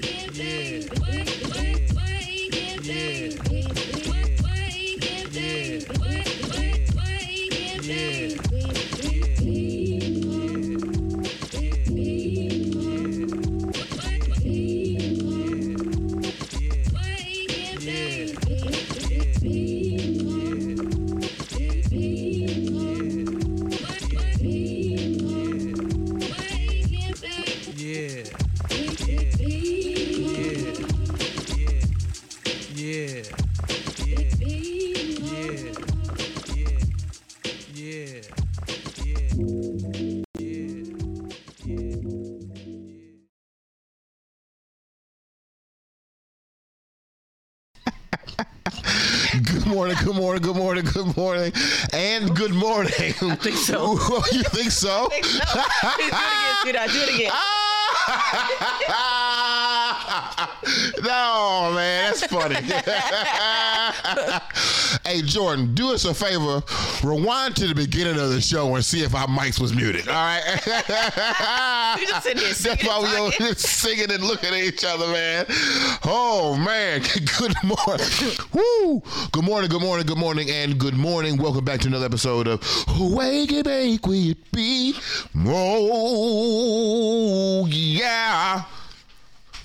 Yeah. Good morning, good morning, good morning, and good morning. I think so. you think so? do it again, sweetheart. Do it again. no, man, that's funny. hey, Jordan, do us a favor. Rewind to the beginning of the show and see if our mics was muted. All right. You just sitting here That's why we and just singing and looking at each other, man. Oh man, good morning. Woo! Good morning, good morning, good morning, and good morning. Welcome back to another episode of Wake and Bake with B. Oh yeah.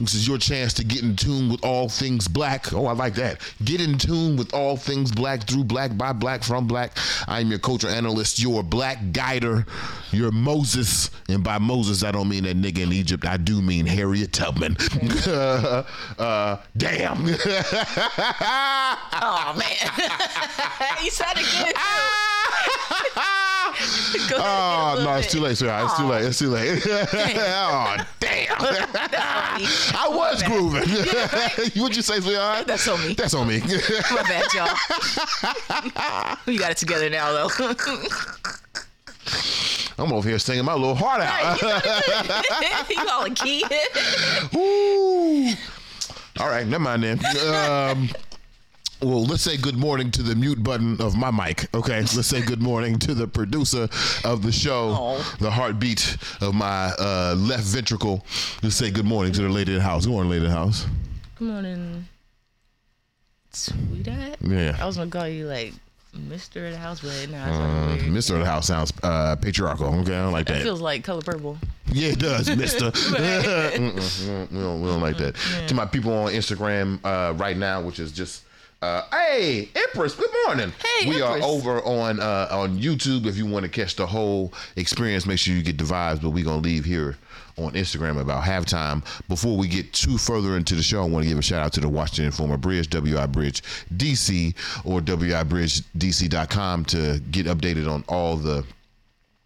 This is your chance to get in tune with all things black. Oh, I like that. Get in tune with all things black through black, by black, from black. I'm your culture analyst, your black guider, your Moses. And by Moses, I don't mean that nigga in Egypt. I do mean Harriet Tubman. uh, damn. Oh man, you get it. Go ahead, Oh, no, it's too late, sweetheart. It's too late. It's too late. oh, damn. I was grooving. What'd you say, sweetheart? That's on me. That's on me. My bad, y'all. we got it together now, though. I'm over here singing my little heart out. you all a key. Ooh. All right, never mind then. Um, well, let's say good morning to the mute button of my mic. Okay, let's say good morning to the producer of the show, Aw. the heartbeat of my uh, left ventricle. Let's say good morning to the lady in the house. Good morning, lady in the house. Good morning, sweetheart. Yeah. I was gonna call you like Mister of the House, but nah, it's Uh, like weird. Mister of the house sounds uh, patriarchal. Okay, I don't like that. It feels like color purple. Yeah, it does, Mister. We, don't, we, don't, like that. To my people on Instagram uh, right now, which is just. Uh, hey, Empress. Good morning. Hey, we Empress. are over on uh, on YouTube. If you want to catch the whole experience, make sure you get the vibes. But we're gonna leave here on Instagram about halftime. Before we get too further into the show, I want to give a shout out to the Washington Informer Bridge, WI Bridge DC, or WIBridgeDC.com to get updated on all the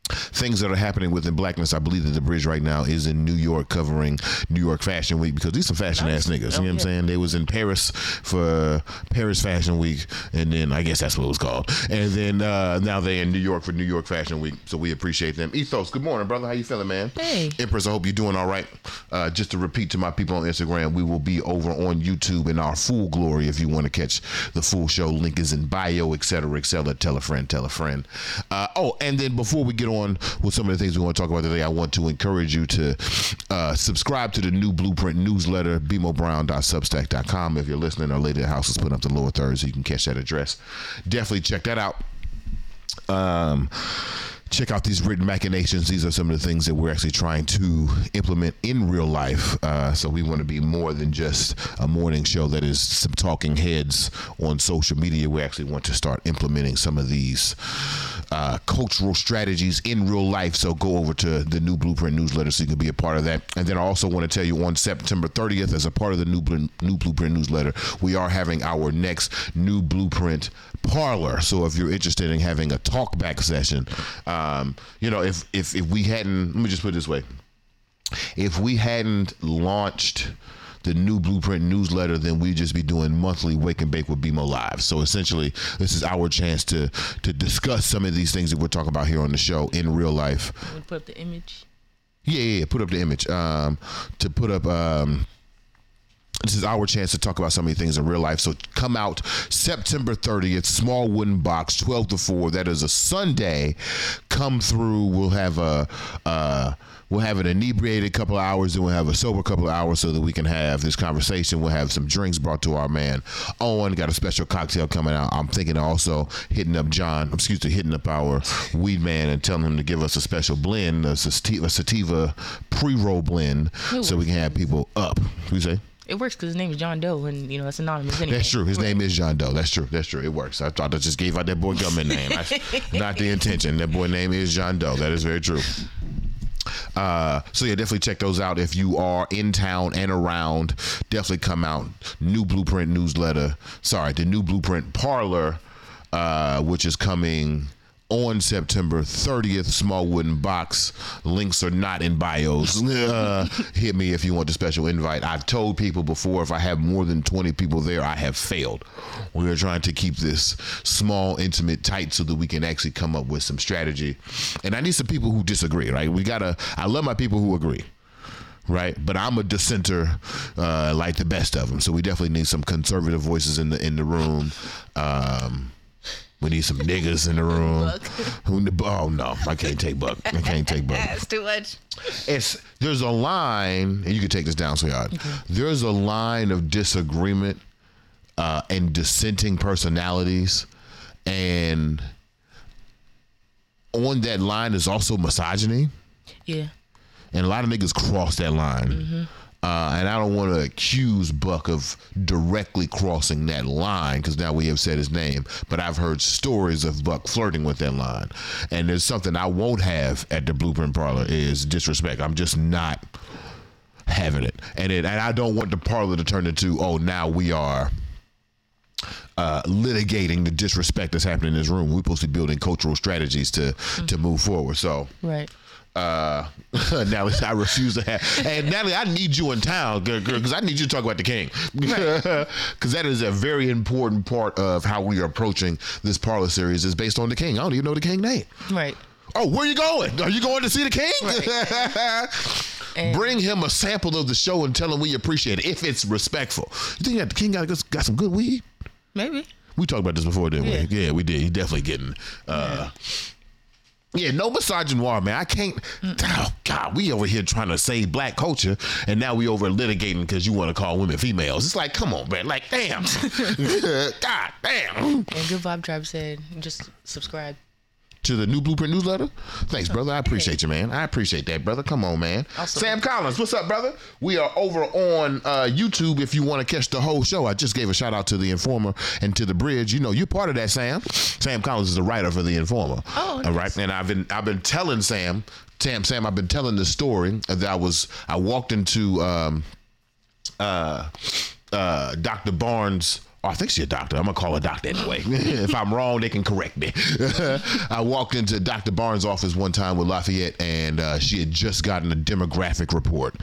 things that are happening within blackness. I believe that the bridge right now is in New York covering New York Fashion Week because these some fashion ass niggas. You know what I'm saying? They was in Paris for Paris Fashion Week and then I guess that's what it was called. And then uh, now they in New York for New York Fashion Week. So we appreciate them. Ethos, good morning, brother. How you feeling, man? Hey. Empress, I hope you're doing all right. Uh, just to repeat to my people on Instagram, we will be over on YouTube in our full glory if you want to catch the full show. Link is in bio, et cetera, et cetera. Tell a friend, tell a friend. Uh, oh, and then before we get on with some of the things we want to talk about today, I want to encourage you to uh, subscribe to the new Blueprint newsletter, bmobrown.substack.com. If you're listening, our lady the house is putting up the lower third, so you can catch that address. Definitely check that out um, check out these written machinations. These are some of the things that we're actually trying to implement in real life. Uh, so we want to be more than just a morning show that is some talking heads on social media. We actually want to start implementing some of these uh, cultural strategies in real life. So go over to the new Blueprint newsletter so you can be a part of that. And then I also want to tell you on September 30th, as a part of the new Blu- new Blueprint newsletter, we are having our next new Blueprint parlor. So if you're interested in having a talk back session, um, you know, if if if we hadn't, let me just put it this way, if we hadn't launched the new blueprint newsletter then we'd just be doing monthly wake and bake with bmo live so essentially this is our chance to to discuss some of these things that we're talking about here on the show in real life We put up the image. yeah, yeah, yeah. Put up the image. Um, to put up um, this is our chance to talk about some of these things in real life. So come out September 30th, small wooden box, 12 to 4. That is a Sunday. Come through. We'll have a. Uh, We'll have an inebriated couple of hours, and we'll have a sober couple of hours so that we can have this conversation. We'll have some drinks brought to our man Owen. Got a special cocktail coming out. I'm thinking also hitting up John, excuse me, hitting up our weed man and telling him to give us a special blend, a sativa, sativa pre-roll blend, so we can have people up. What you say? It works because his name is John Doe, and you know that's anonymous anyway. That's true. His name is John Doe. That's true. That's true. It works. I thought I just gave out that boy government name. That's not the intention. That boy name is John Doe. That is very true. Uh, so yeah, definitely check those out if you are in town and around. Definitely come out. New Blueprint newsletter. Sorry, the new Blueprint parlor, uh, which is coming on September 30th. Small wooden box. Links are not in bios. Uh, hit me if you want the special invite. I've told people before if I have more than 20 people there, I have failed. We are trying to keep this small, intimate, tight so that we can actually come up with some strategy. And I need some people who disagree, right? We gotta, I love my people who agree right? But I'm a dissenter, uh, like the best of them. So we definitely need some conservative voices in the in the room. Um, we need some niggas in the room. Who- Oh no, I can't take Buck. I can't take Buck. That's too much. It's there's a line, and you can take this down, sweetheart. There's a line of disagreement uh, and dissenting personalities, and on that line is also misogyny Yeah. and a lot of niggas cross that line. Uh, and I don't want to accuse Buck of directly crossing that line because now we have said his name. But I've heard stories of Buck flirting with that line, and there's something I won't have at the Blueprint Parlor is disrespect. I'm just not having it, and it, and I don't want the parlor to turn into oh now we are uh, litigating the disrespect that's happening in this room. We're supposed to be building cultural strategies to to move forward. So Right. Uh, Natalie, I refuse to have. And Natalie, I need you in town, girl, because I need you to talk about the king, because that is a very important part of how we are approaching this parlor series. Is based on the king. I don't even know the king name. Right. Oh, where you going? Are you going to see the king? And- Bring him a sample of the show and tell him we appreciate it if it's respectful. You think that the king got got some good weed? Maybe. We talked about this before, didn't Yeah. we? Yeah, we did. He definitely getting. Uh, yeah. No misogynoir, man. I can't. Oh God, we over here trying to save black culture, and now we over litigating because you want to call women females. It's like, come on, man. Like, damn. God damn. And Good Vibe Tribe said, just subscribe. To the new Blueprint newsletter. Thanks, brother. I appreciate you, man. I appreciate that, brother. Come on, man. Also- Sam Collins, what's up, brother? We are over on uh, YouTube. If you want to catch the whole show, I just gave a shout out to the Informer and to the Bridge. You know, you're part of that, Sam. Sam Collins is the writer for the Informer. Oh, all right. And I've been I've been telling Sam, Sam, Sam. I've been telling the story that I was I walked into um, uh, uh, Dr. Barnes. Oh, I think she's a doctor. I'm gonna call her doctor anyway. if I'm wrong, they can correct me. I walked into Dr. Barnes' office one time with Lafayette, and uh, she had just gotten a demographic report.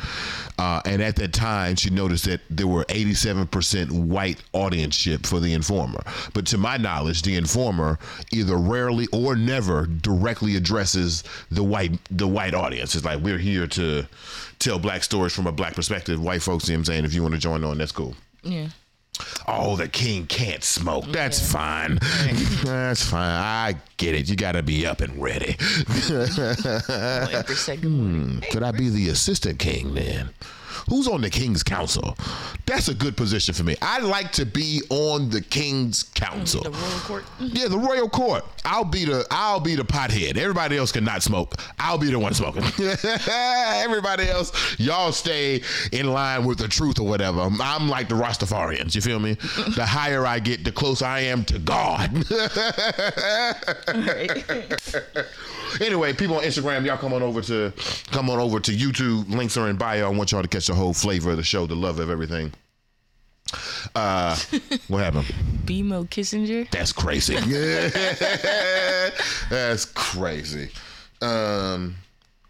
Uh, and at that time, she noticed that there were 87% white audienceship for the Informer. But to my knowledge, the Informer either rarely or never directly addresses the white the white audience. It's like we're here to tell black stories from a black perspective. White folks, you know what I'm saying? If you want to join on, that's cool. Yeah. Oh, the king can't smoke. That's fine. That's fine. I get it. You got to be up and ready. Empress said good morning. Could I be the assistant king then? Who's on the king's council? That's a good position for me. I'd like to be on the king's council. The royal court. Mm-hmm. Yeah, the royal court. I'll be the I'll be the pothead. Everybody else cannot smoke. I'll be the one smoking. Everybody else, y'all stay in line with the truth or whatever. I'm, I'm like the Rastafarians. You feel me? The higher I get, the closer I am to God. anyway, people on Instagram, y'all come on over to come on over to YouTube. Links are in bio. I want y'all to catch the whole flavor of the show, the love of everything. Uh, what happened? BMO Kissinger. That's crazy. That's crazy. Um,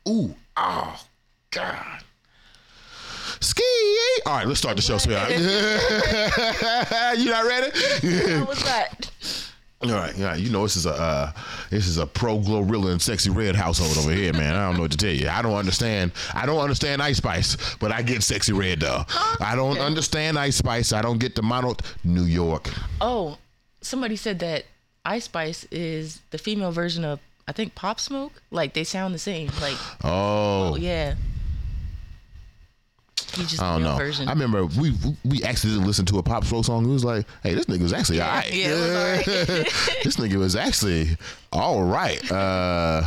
ooh, oh, God. Ski. All right, let's start the show, sweetheart. you not ready? What was that? All right, yeah, you know this is a uh, this is a pro Glorilla and Sexy Redd household over here, man. I don't know what to tell you. I don't understand. I don't understand Ice Spice, but I get Sexy Redd though. I don't understand Ice Spice. I don't get the mono. New York. Oh, somebody said that Ice Spice is the female version of I think Pop Smoke. Like they sound the same. Like Oh, yeah. Just I don't know. version. I remember we we accidentally listened to a Pop Smoke song. It was like, hey, this nigga was actually all right. yeah, it all right. this nigga was actually all right. Uh,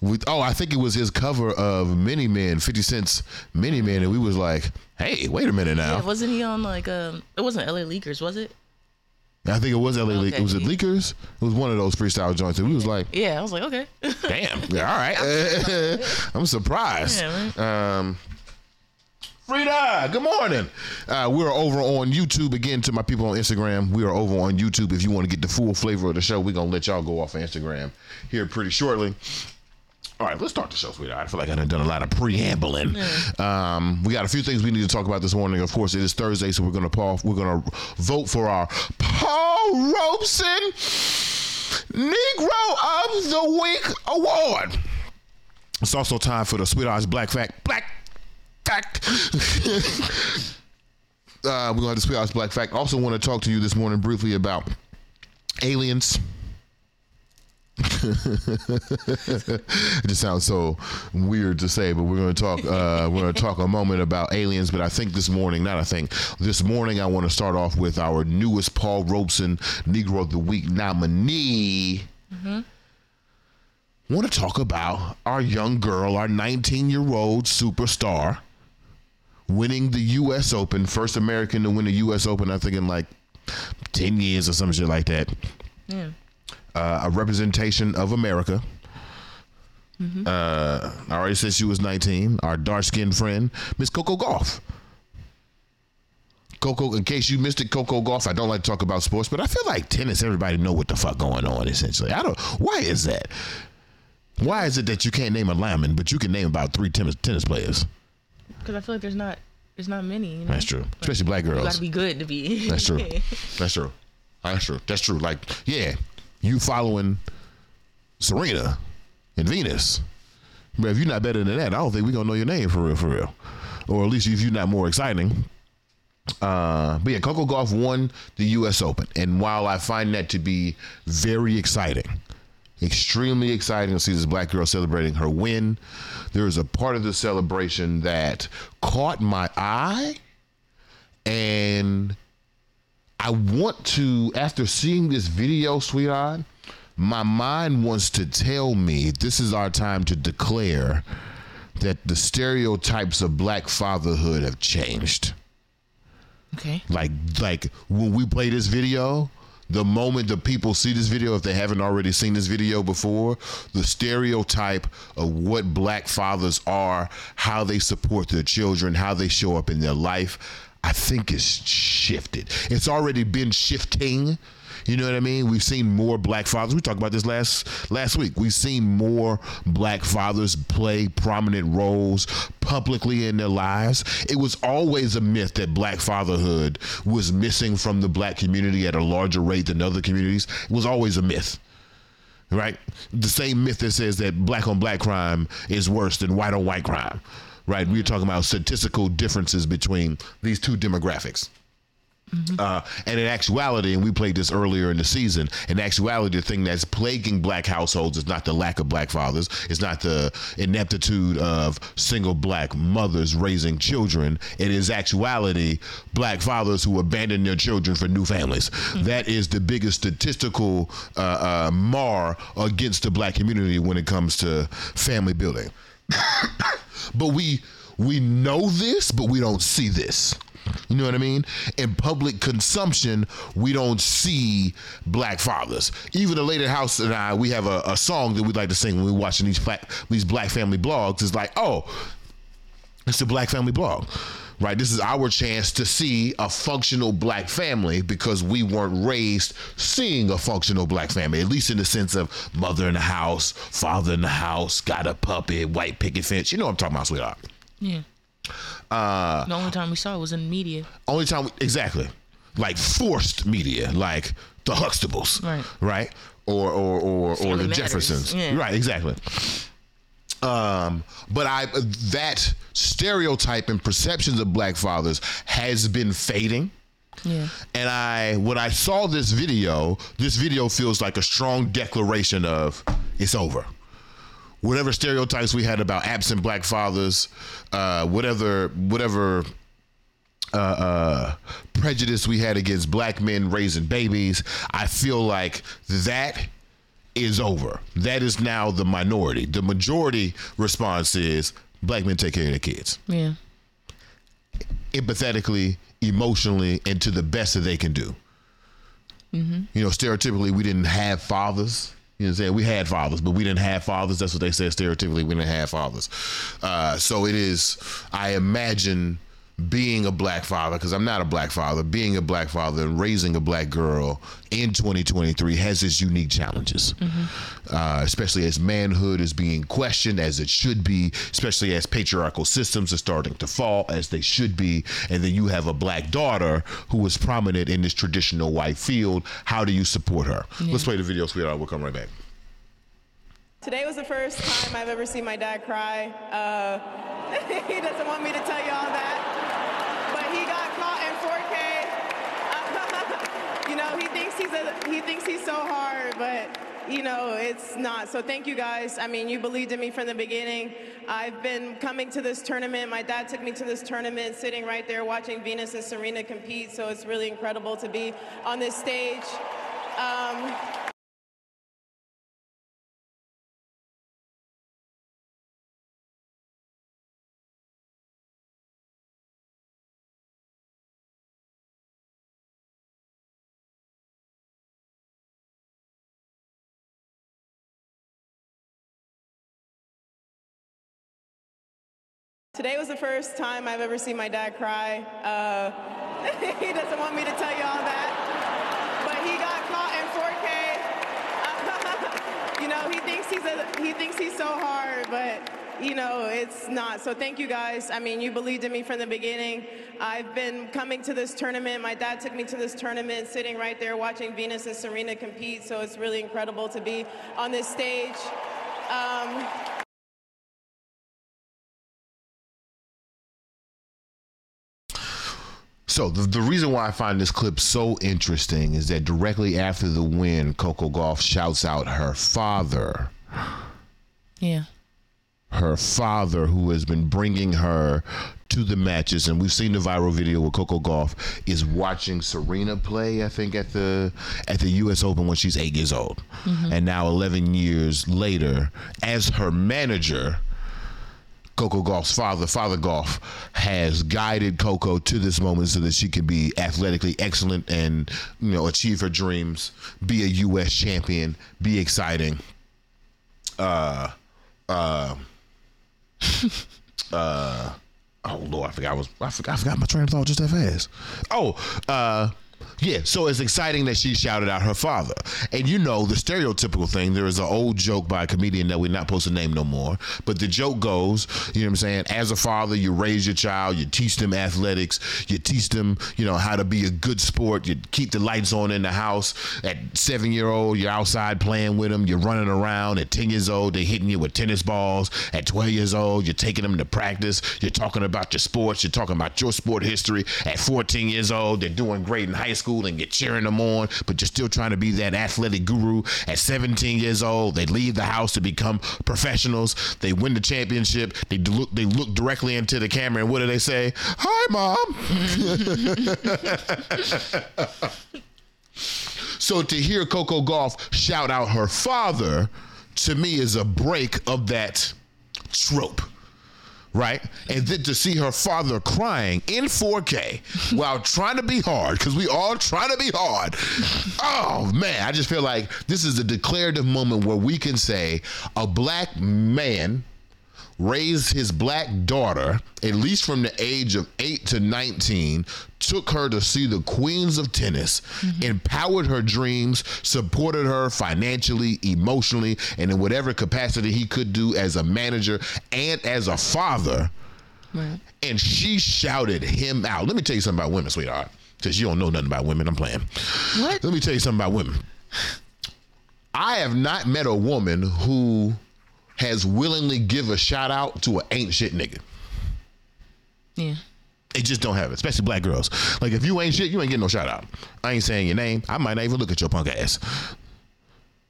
we, oh, I think it was his cover of Many Men, 50 Cent's Many Men, and we was like, hey, wait a minute now. yeah, wasn't he on like um? It wasn't LA Leakers, was it? I think it was LA. Okay. Was it Leakers? It was one of those freestyle joints. And we was like, Yeah, I was like, okay. damn, all right. I'm surprised. Yeah. Um, Frida, good morning. Uh, we're over on YouTube again. To my people on Instagram, we are over on YouTube. If you want to get the full flavor of the show, we're gonna let y'all go off of Instagram here pretty shortly. All right, let's start the show, sweetheart. I feel like I done done a lot of preambling. Um, we got a few things we need to talk about this morning. Of course, it is Thursday, so we're gonna Paul, we're gonna vote for our Paul Robeson Negro of the Week award. It's also time for the Sweethearts Black Fact. Black Fact. uh, we're going to have the Sweethearts Black Fact. Also, want to talk to you this morning briefly about aliens. it just sounds so weird to say, but we're going to talk. Uh, we're going to talk a moment about aliens. But I think this morning, not I think this morning, I want to start off with our newest Paul Robeson Negro of the Week nominee want to talk about our young girl, our 19 year old superstar, winning the U.S. Open, first American to win the U.S. Open, I think in like 10 years or some shit like that. Yeah. Uh, a representation of America. Mm-hmm. Uh, I already said she was 19. Our dark skinned friend, Miss Coco Gauff. Coco, in case you missed it, Coco Gauff. I don't like to talk about sports, but I feel like tennis. Everybody know what the fuck going on. Essentially, I don't. Why is that? Why is it that you can't name a lineman, but you can name about three tennis tennis players? Because I feel like there's not there's not many. You know? That's true, especially black You girls. gotta be good to be. That's true. That's true. That's true. That's true. Like, yeah, you following Serena and Venus. But if you're not better than that, I don't think we're gonna know your name for real, for real. Or at least if you're not more exciting. Uh, but yeah, Coco Gauff won the U.S. Open, and while I find that to be very exciting, extremely exciting to see this black girl celebrating her win, there is a part of the celebration that caught my eye, and I want to, after seeing this video, sweetheart, my mind wants to tell me this is our time to declare that the stereotypes of black fatherhood have changed. Okay. Like, like when we play this video, the moment the people see this video, if they haven't already seen this video before, the stereotype of what black fathers are, how they support their children, how they show up in their life, I think is shifted. It's already been shifting. You know what I mean? We've seen more black fathers. We talked about this last last week. We've seen more black fathers play prominent roles publicly in their lives. It was always a myth that black fatherhood was missing from the black community at a larger rate than other communities. It was always a myth. Right? The same myth that says that black on black crime is worse than white on white crime. Right? We're talking about statistical differences between these two demographics. Uh, and in actuality, and we played this earlier in the season, in actuality, the thing that's plaguing black households is not the lack of black fathers, it's not the ineptitude of single black mothers raising children. It is actuality black fathers who abandon their children for new families. That is the biggest statistical uh, uh, mar against the black community when it comes to family building. but we we know this, but we don't see this. You know what I mean? In public consumption, we don't see black fathers. Even the Lady House and I, we have a, a song that we like to sing when we're watching these black these black family blogs. It's like, oh, it's a black family blog. Right, this is our chance to see a functional black family because we weren't raised seeing a functional black family, at least in the sense of mother in the house, father in the house, got a puppy, white picket fence. You know what I'm talking about, sweetheart. Yeah. Uh, The only time we saw it was in media. Only time, exactly, like forced media, like the Huxtables, Right. right, or or or, or the Matters. Jeffersons, Yeah. right, exactly. Um, but I that stereotype and perceptions of black fathers has been fading. Yeah. And I, when I saw this video, this video feels like a strong declaration of it's over. Whatever stereotypes we had about absent black fathers, uh, whatever, whatever uh, uh, prejudice we had against black men raising babies, I feel like that is over. That is now the minority. The majority response is black men take care of their kids Yeah. empathetically, emotionally, and to the best that they can do. You know, stereotypically, we didn't have fathers. You know what I'm saying? We had fathers, but we didn't have fathers. That's what they said stereotypically. We didn't have fathers. Uh, so it is, I imagine being a black father, because I'm not a black father, being a black father and raising a black girl in 2023 has its unique challenges, uh, especially as manhood is being questioned as it should be, especially as patriarchal systems are starting to fall as they should be. And then you have a black daughter who is prominent in this traditional white field. How do you support her? Let's play the video, sweetheart. We'll come right back. Today was the first time I've ever seen my dad cry. Uh, he doesn't want me to tell you all that, but he got caught in 4K. you know, he thinks he's he thinks he's so hard, but you know, it's not. So thank you guys. I mean, you believed in me from the beginning. I've been coming to this tournament. My dad took me to this tournament, sitting right there watching Venus and Serena compete. So it's really incredible to be on this stage. Um, Today was the first time I've ever seen my dad cry. Uh, he doesn't want me to tell you all that, but he got caught in 4K. you know, he thinks he's a, he thinks he's so hard, but you know, it's not. So thank you guys. I mean, you believed in me from the beginning. I've been coming to this tournament. My dad took me to this tournament, sitting right there watching Venus and Serena compete. So it's really incredible to be on this stage. Um, So the, the reason why I find this clip so interesting is that directly after the win, Coco Gauff shouts out her father, Yeah. her father who has been bringing her to the matches, and we've seen the viral video where Coco Gauff is watching Serena play. I think at the at the U.S. Open when she's eight years old, mm-hmm. and now 11 years later, as her manager. Coco Gauff's father, Father Gauff, has guided Coco to this moment so that she can be athletically excellent and you know achieve her dreams, be a U.S. champion, be exciting. Uh, uh, uh, oh Lord, I forgot I was I forgot, I forgot my train of thought just that fast. Oh, uh. Yeah, so it's exciting that she shouted out her father. And you know, the stereotypical thing, there is an old joke by a comedian that we're not supposed to name no more. But the joke goes, you know what I'm saying? As a father, you raise your child, you teach them athletics, you teach them, you know, how to be a good sport, you keep the lights on in the house. At seven year old, you're outside playing with them, you're running around. At 10 years old, they're hitting you with tennis balls. At 12 years old, you're taking them to practice, you're talking about your sports, you're talking about your sport history. At 14 years old, they're doing great in high school and you're cheering them on, but you're still trying to be that athletic guru. At 17 years old, they leave the house to become professionals. They win the championship. They look they look directly into the camera and what do they say? Hi, mom. so to hear Coco Gauff shout out her father, to me is a break of that trope right? And then to see her father crying in 4K while trying to be hard, because we all trying to be hard. Oh man, I just feel like this is a declarative moment where we can say a black man raised his black daughter, at least from the age of 8 to 19, took her to see the queens of tennis, mm-hmm. empowered her dreams, supported her financially, emotionally, and in whatever capacity he could do as a manager and as a father. Right. And she shouted him out. Let me tell you something about women, sweetheart. because you don't know nothing about women, I'm playing. What? Let me tell you something about women. I have not met a woman who has willingly give a shout out to an ain't shit nigga. Yeah. They just don't have it, especially black girls. Like if you ain't shit, you ain't getting no shout out. I ain't saying your name. I might not even look at your punk ass.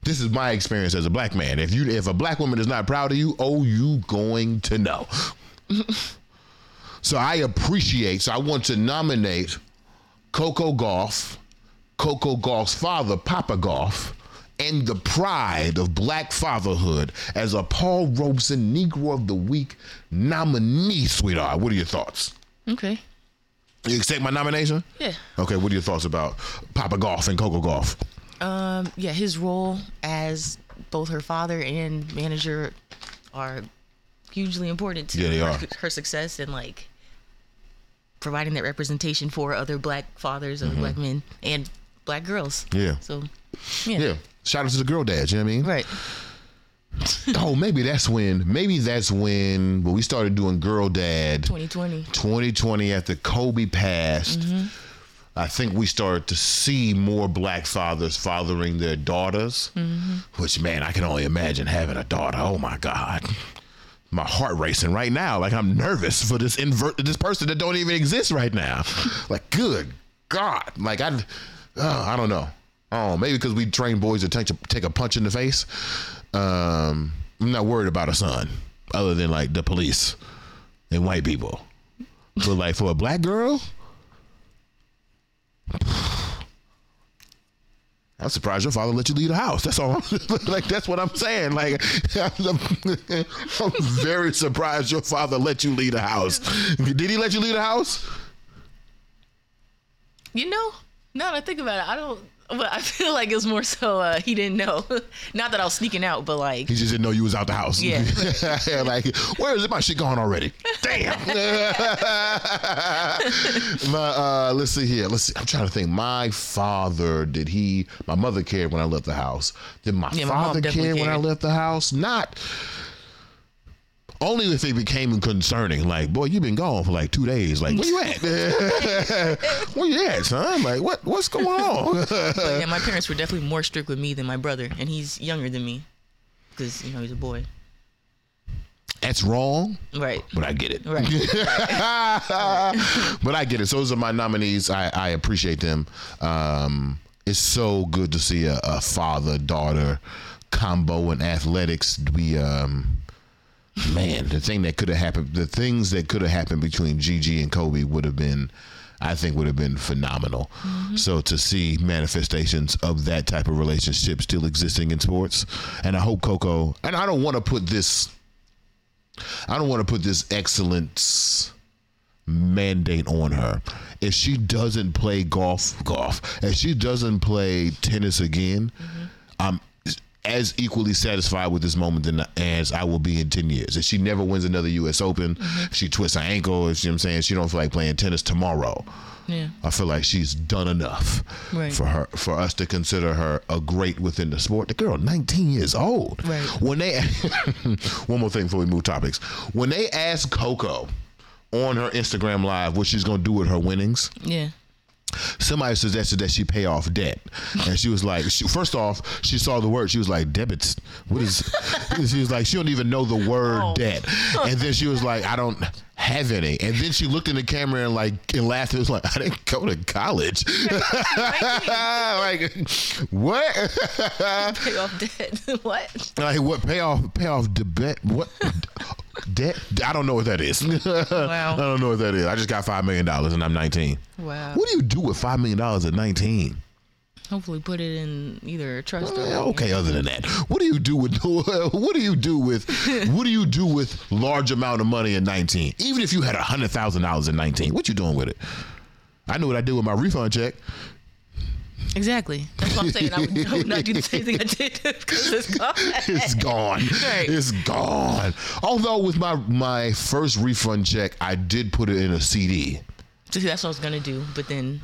This is my experience as a black man. If you if a black woman is not proud of you, oh, you going to know. so I appreciate. So I want to nominate Coco Gauff, Coco Gauff's father, Papa Gauff, and the pride of black fatherhood as a Paul Robeson Negro of the Week nominee, sweetheart. What are your thoughts? Okay. You accept my nomination? Yeah. Okay, what are your thoughts about Papa Gauff and Coco Gauff? Um. Yeah. His role as both her father and manager are hugely important to Yeah, her, her success and like providing that representation for other black fathers of black men and black girls. Mm-hmm. Yeah. So. Yeah. Yeah. Shout out to the girl dads, you know what I mean? Right. Oh, maybe that's when maybe that's when when we started doing girl dad 2020. 2020 after Kobe passed. I think we started to see more black fathers fathering their daughters, which man, I can only imagine having a daughter. Oh my God. My heart racing right now. Like I'm nervous for this invert this person that don't even exist right now. like, good God. Like I uh, I don't know. Oh, maybe because we train boys to take, take a punch in the face. Um, I'm not worried about a son, other than like the police and white people. But like for a black girl, I'm surprised your father let you leave the house. That's all. like that's what I'm saying. Like I'm, I'm very surprised your father let you leave the house. Did he let you leave the house? You know, now that I think about it, I don't. But I feel like it was more so uh, he didn't know. Not that I was sneaking out, but like He just didn't know you was out the house. Yeah. like, where is it? My shit gone already. Damn. my, uh, let's see here. Let's see. I'm trying to think. My father, did he, my mother cared when I left the house. Did my Yeah, my father care definitely when I left the house? Not. Only if it became concerning. Like, boy, you've been gone for like two days. Like, where you at? where you at, son? Like, what? What's going on? Yeah, my parents were definitely more strict with me than my brother, and he's younger than me, because you know he's a boy. That's wrong. Right. But I get it. Right. but I get it. So those are my nominees. I, I appreciate them. Um, it's so good to see a, a father daughter combo in athletics. We um, man, the thing that could have happened, the things that could have happened between Gigi and Kobe would have been. I think would have been phenomenal. Mm-hmm. So to see manifestations of that type of relationship still existing in sports, and I hope Coco. And I don't want to put this I don't want to put this excellence mandate on her. If she doesn't play golf, golf. If she doesn't play tennis again, mm-hmm. I'm as equally satisfied with this moment than as I will be in ten years. If she never wins another U.S. Open, if she twists her ankle, if you know what I'm saying, she don't feel like playing tennis tomorrow. Yeah. I feel like she's done enough Right. for her for us to consider her a great within the sport. The girl, 19 years old. Right. When they one more thing before we move topics. When they asked Coco on her Instagram live what she's gonna do with her winnings, Yeah. Somebody suggested that she pay off debt, and she was like, she, first off, she saw the word, she was like, debits. What is? she was like, she don't even know the word Oh. debt, and then she was like, I don't have any, and then she looked in the camera and like and laughed. It was like, I didn't go to college. like what? Pay off debt. what? like what? Pay off? Pay off debt? What? Debt? I don't know what that is. I don't know what that is. I just got five million dollars and I'm 19. Wow. What do you do with five million dollars at 19? Hopefully, put it in either a trust or. Okay, other than that, what do you do with what do you do with what do you do with large amount of money at 19? Even if you had a hundred thousand dollars at 19, what you doing with it? I know what I did with my refund check. Exactly. That's what I'm saying. I would, I would not do the same thing I did because it's gone. It's gone. Right. It's gone. Although with my my first refund check, I did put it in a CD. See, that's what I was gonna do, but then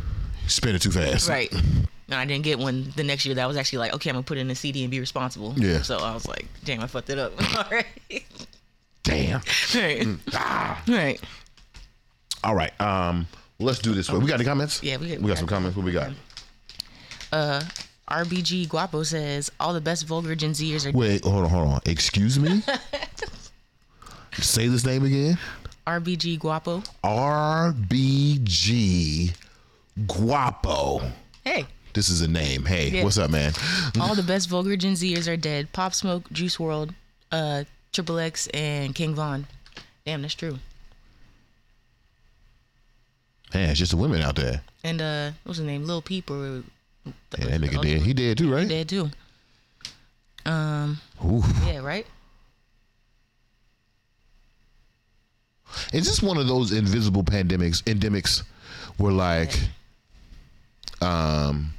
Spend it too fast. right, and I didn't get one the next year. That was actually like, okay, I'm gonna put it in a CD and be responsible. Yeah. So I was like, damn, I fucked it up. All right. Damn. right. Ah. Right. All right. Um, Let's do this. Way. We got the comments? Yeah, we got- we got some comments. What we got? RBG Guapo says all the best vulgar Gen Zers are Wait, hold on, hold on. Excuse me. Say this name again. RBG Guapo. RBG Guapo. Hey, This is a name. Hey, Yeah. what's up, man? all the best vulgar Gen Zers are dead. Pop Smoke, Juice WRLD, uh, Triple X, and King Von. Damn, that's true. Man, it's just the women out there. And uh, what's the name? Lil Peep or Yeah, that nigga dead. He dead too, right? dead too. Um, Ooh. yeah, right. Is this one of those invisible pandemics, endemics, where like, um,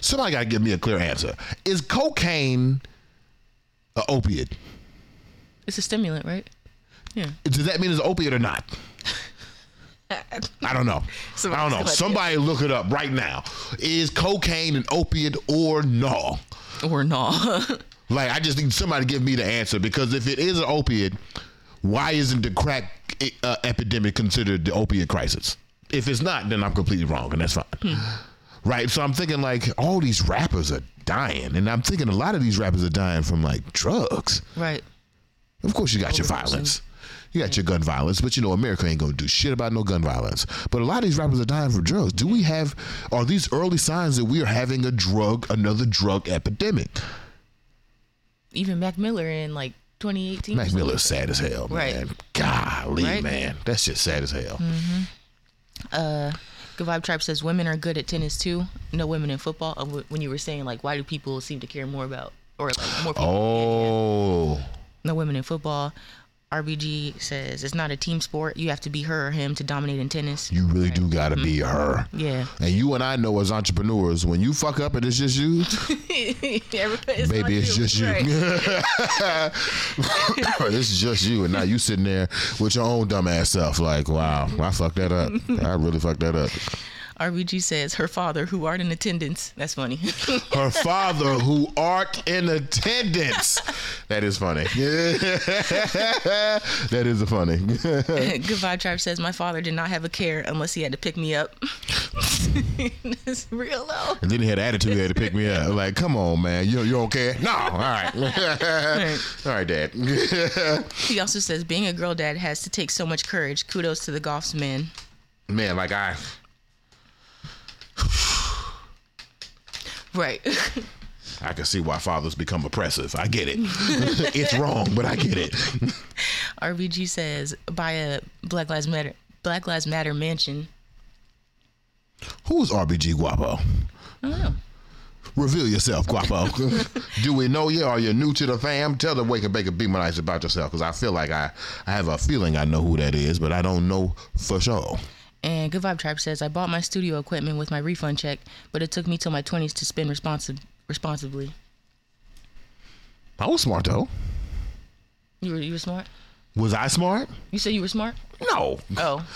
somebody got to give me a clear answer. Is cocaine an opiate? It's a stimulant, right? Yeah. Does that mean it's an opiate or not? I don't know. Somebody- I don't know. somebody- look it up right now. Is cocaine an opiate or no? Or no. Like, I just need somebody to give me the answer because if it is an opiate, why isn't the crack uh, epidemic considered the opiate crisis? If it's not, then I'm completely wrong, and that's fine. Right? So I'm thinking like all these rappers are dying, and I'm thinking a lot of these rappers are dying from like drugs. right. Of course, you got your violence. You got your gun violence, but you know America ain't gonna do shit about no gun violence. But a lot of these rappers are dying from drugs. Do we have? Are these early signs that we are having a drug, another drug epidemic? Even Mac Miller in like 2018. Mac Miller's sad as hell, Right. man. Golly, Right? man, that's just sad as hell. Good Vibe Tribe says women are good at tennis too. No women in football. Uh, When you were saying like, why do people seem to care more about or like more people? Oh, No women in football. RBG says it's not a team sport. You have to be her or him to dominate in tennis. you really do gotta be mm-hmm. her. Yeah. And you and I know as entrepreneurs, when you fuck up and it's just you, Everybody- baby, it's just you. Right. it's just you, and now you sitting there with your own dumbass self. Like, wow, I fucked that up. I really fucked that up. RBG says her father, who aren't in attendance. That's funny. Her father, who art in attendance. That is funny. that is funny. Good Vibe Tribe says my father did not have a care unless he had to pick me up. It's real though. And then he had attitude. He had to pick me up. Like, come on, man. You you okay? No. All right. All right, Dad. He also says being a girl dad has to take so much courage. Kudos to the Gauff's men. man, like I. Right. I can see why fathers become oppressive. I get it. it's wrong, but I get it. RBG says buy a Black Lives Matter Black Lives Matter mansion. Who's RBG Guapo? I don't know. Reveal yourself, Guapo. Do we know you? Are you new to the fam? Tell the Wake and Bake and Be Nice about yourself, because I feel like I, I have a feeling I know who that is, but I don't know for sure. And Good Vibe Tribe says I bought my studio equipment with my refund check, but it took me till my twenties to spend responsi- responsibly. I was smart though. You were you were smart. Was I smart? You said you were smart. No. Oh,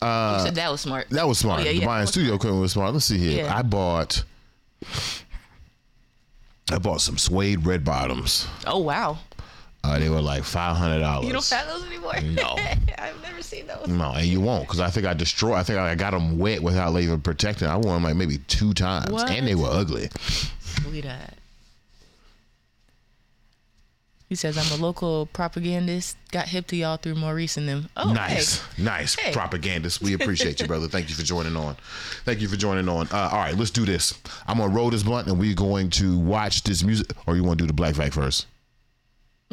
uh, you said that was smart. That was smart. Oh, yeah, yeah. Buying studio equipment was smart. Let's see here. Yeah. I bought. I bought some suede red bottoms. Oh wow. Uh, they were like five hundred dollars. You don't have those anymore. No. I've never seen those. No, and you won't, because I think I destroyed. I think I got them wet without even protecting. I wore them like maybe two times, What? and they were ugly. That. He says I'm a local propagandist. Got hip to y'all through Maurice and them. Oh, nice, hey. nice Hey. propagandist. We appreciate you, brother. Thank you for joining on. Thank you for joining on. Uh, all right, let's do this. I'm gonna roll this blunt, and we're going to watch this music. Or you want to do the black fact first?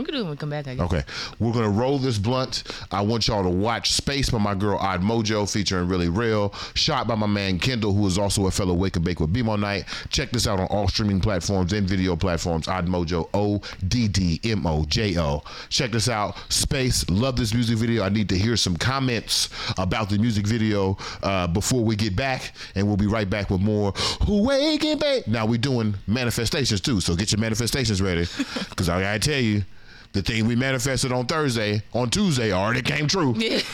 We can do it when we come back. I guess. Okay, we're gonna roll this blunt. I want y'all to watch Space by my girl Odd Mojo, featuring Really Real, shot by my man Kendall, who is also a fellow Wake and Bake with Beam on Night. Check this out on all streaming platforms and video platforms. Odd Mojo, O D D M O J O. Check this out. Space, love this music video. I need to hear some comments about the music video uh, before we get back, and we'll be right back with more Wake and Bake. Now we're doing manifestations too, so get your manifestations ready, because I gotta tell you. The thing we manifested on Thursday, on Tuesday, already came true. Yeah.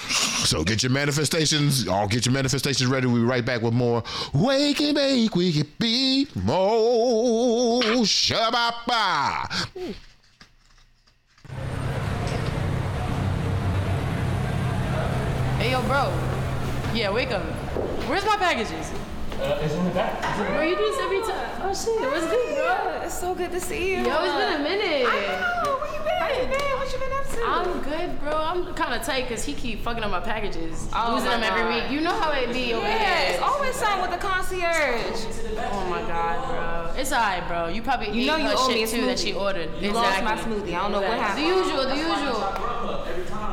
So get your manifestations, all get your manifestations ready. We'll be right back with more Wake and Bake, we can be more Shabba. Hey yo, bro. Yeah, wake up. Where's my packages? Uh, it's in the back. It's in the Bro, you do this every time. Oh shit, what's good, bro? It's so good to see you. Yo, it's been a minute. Oh, where you been? Man, what you been up to? I'm good, bro. I'm kind of tight because he keep fucking up my packages, Oh losing them every week. You know how it be over yeah, here. it's always something with the concierge. Oh my god, bro. It's alright, bro. You probably You know you owe me shit a too that she ordered. You lost my smoothie. I don't know what happened. The usual, the usual.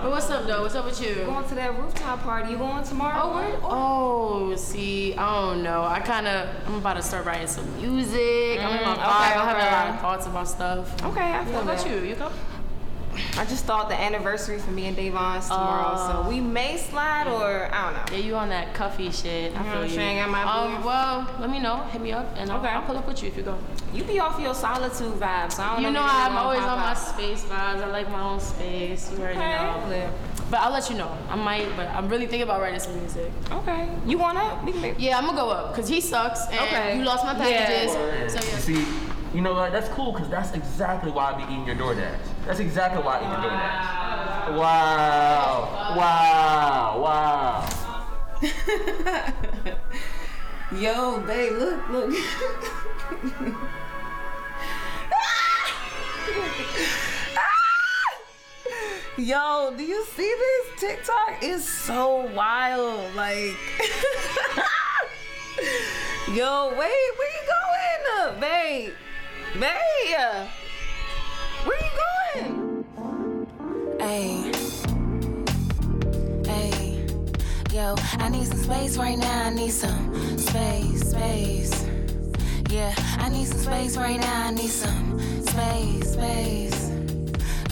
But what's up, though? What's up with you? Going to that rooftop party. You going tomorrow? Oh, where? Oh, see, I don't know. I kind of, I'm about to start writing some music. I'm in my Mm, vibe. okay, I have a lot of thoughts about stuff. Okay, I feel What about you? You come? I just thought the anniversary for me and Davon's tomorrow, so we may slide or I don't know. Yeah, you on that cuffy shit. I know feel what I'm you. saying? Got my um, booth. well, let me know. Hit me up, and I'll, Okay. I'll pull up with you if you go. You be off your solitude vibes. so I don't know. You know if I'm gonna always on my space vibes. I like my own space. You already know. Okay. But I'll let you know. I might, but I'm really thinking about writing some music. Okay. You want up? We can. Yeah, I'm gonna go up because he sucks and Okay. you lost my Yeah. packages. So You see, you know what? That's cool because that's exactly why I be eating your DoorDash. That's exactly why eat your DoorDash. Wow. Wow. Wow. Yo, babe, look, look. Yo, do you see this? TikTok is so wild. Like, yo, wait, where you going, babe? Babe, Yo, I need some space right now. I need some space, space. Yeah, I need some space right now. I need some space, space.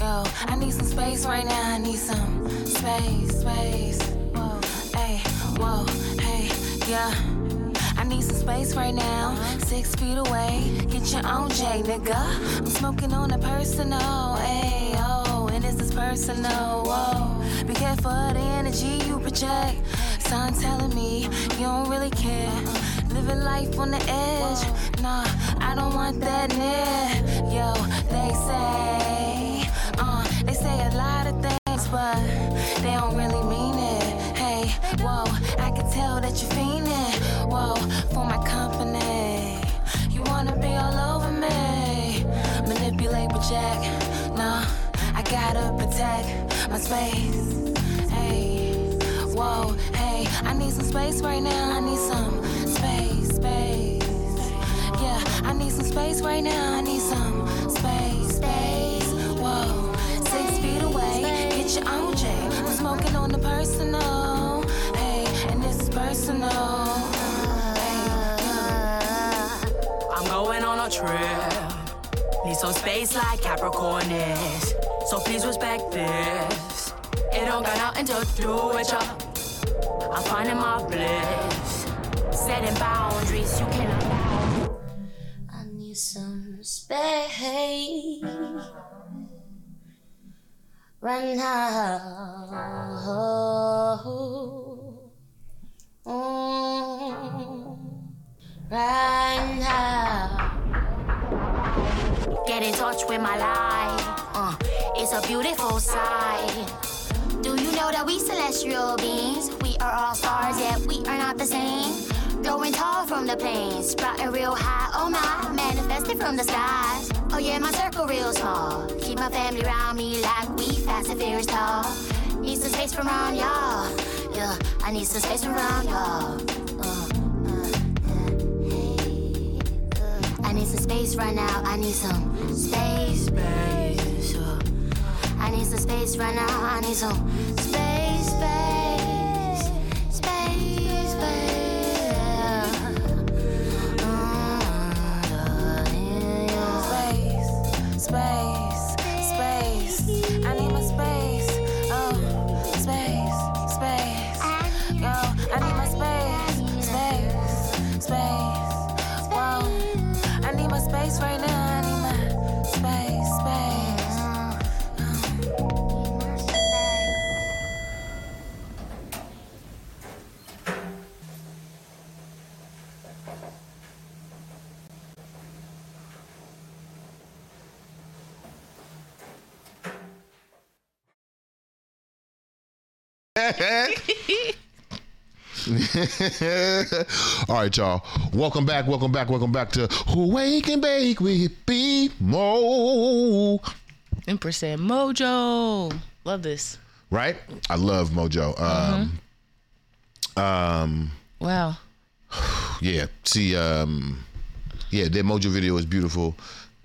Yo, I need some space right now. I need some space, space. Whoa, hey, whoa, hey, yeah. I need some space right now. Six feet away. Get your own J, nigga. I'm smoking on a personal, hey, oh, and this is personal, whoa. Be careful of the energy you project. Sign telling me you don't really care. Living life on the edge. Nah, I don't want that near. Yo, they say, uh, they say a lot of things, but they don't really mean it. Hey, whoa, I can tell that you're fiending. Whoa, for my company. You wanna be all over me. Manipulate, project. Nah, I gotta protect my space. Hey, whoa, hey, I need some space right now. I need some space, space. Yeah, I need some space right now. I need some space, space. Whoa, six feet away. Get your own J. I'm smoking on the personal. Hey, and this is personal. Hey. I'm going on a trip. Need some space like Capricorn is. So please respect this. It don't got nothing to do with ya. I'm finding my bliss. Setting boundaries you cannot. I need some space right now. Mm, right now. Get in touch with my life. Uh, it's a beautiful sight. Do you know that we celestial beings? We are all stars, yet we are not the same. Growing tall from the plains, sprouting real high. Oh my, manifested from the skies. Oh yeah, my circle real small. Keep my family around me like we fast and furious tall. Need some space from around y'all. Yeah, I need some space from around y'all. Uh, some space right now. I need some space, space. I need some space right now. I need some space, space, All right, y'all. Welcome back. Welcome back. Welcome back to Who Wake and Bake with B Mo. Empress and Mojo. Love this. Right? I love Mojo. Um, mm-hmm. um Wow. Yeah. See, um, yeah, their Mojo video is beautiful.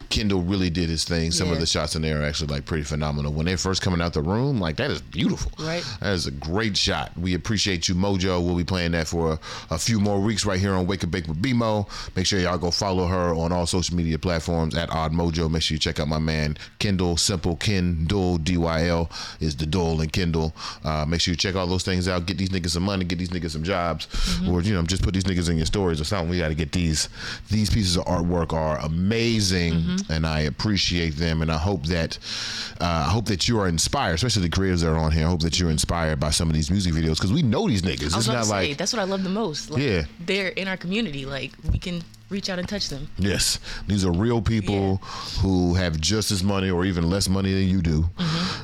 Kendall really did his thing. Some of the shots in there are actually like pretty phenomenal. When they're first coming out the room, like that is beautiful. Right. That is a great shot. We appreciate you, Mojo. We'll be playing that for a, a few more weeks right here on Wake and Bake with BeMo. Make sure y'all go follow her on all social media platforms at Odd Mojo. Make sure you check out my man Kendall, Simple Kendall, D Y L is the Dole and Kendall. Uh, make sure you check all those things out. Get these niggas some money. Get these niggas some jobs, or you know, just put these niggas in your stories or something. We got to get these. These pieces of artwork are amazing, and I appreciate them. And I hope that uh, I hope that you are inspired, especially the creators that are on here. I hope that you're inspired by some of these music videos because we know these niggas. It's not say, like that's what I love the most. Like, Yeah. They're in our community. Like, we can reach out and touch them. Yes, these are real people who have just as money or even less money than you do,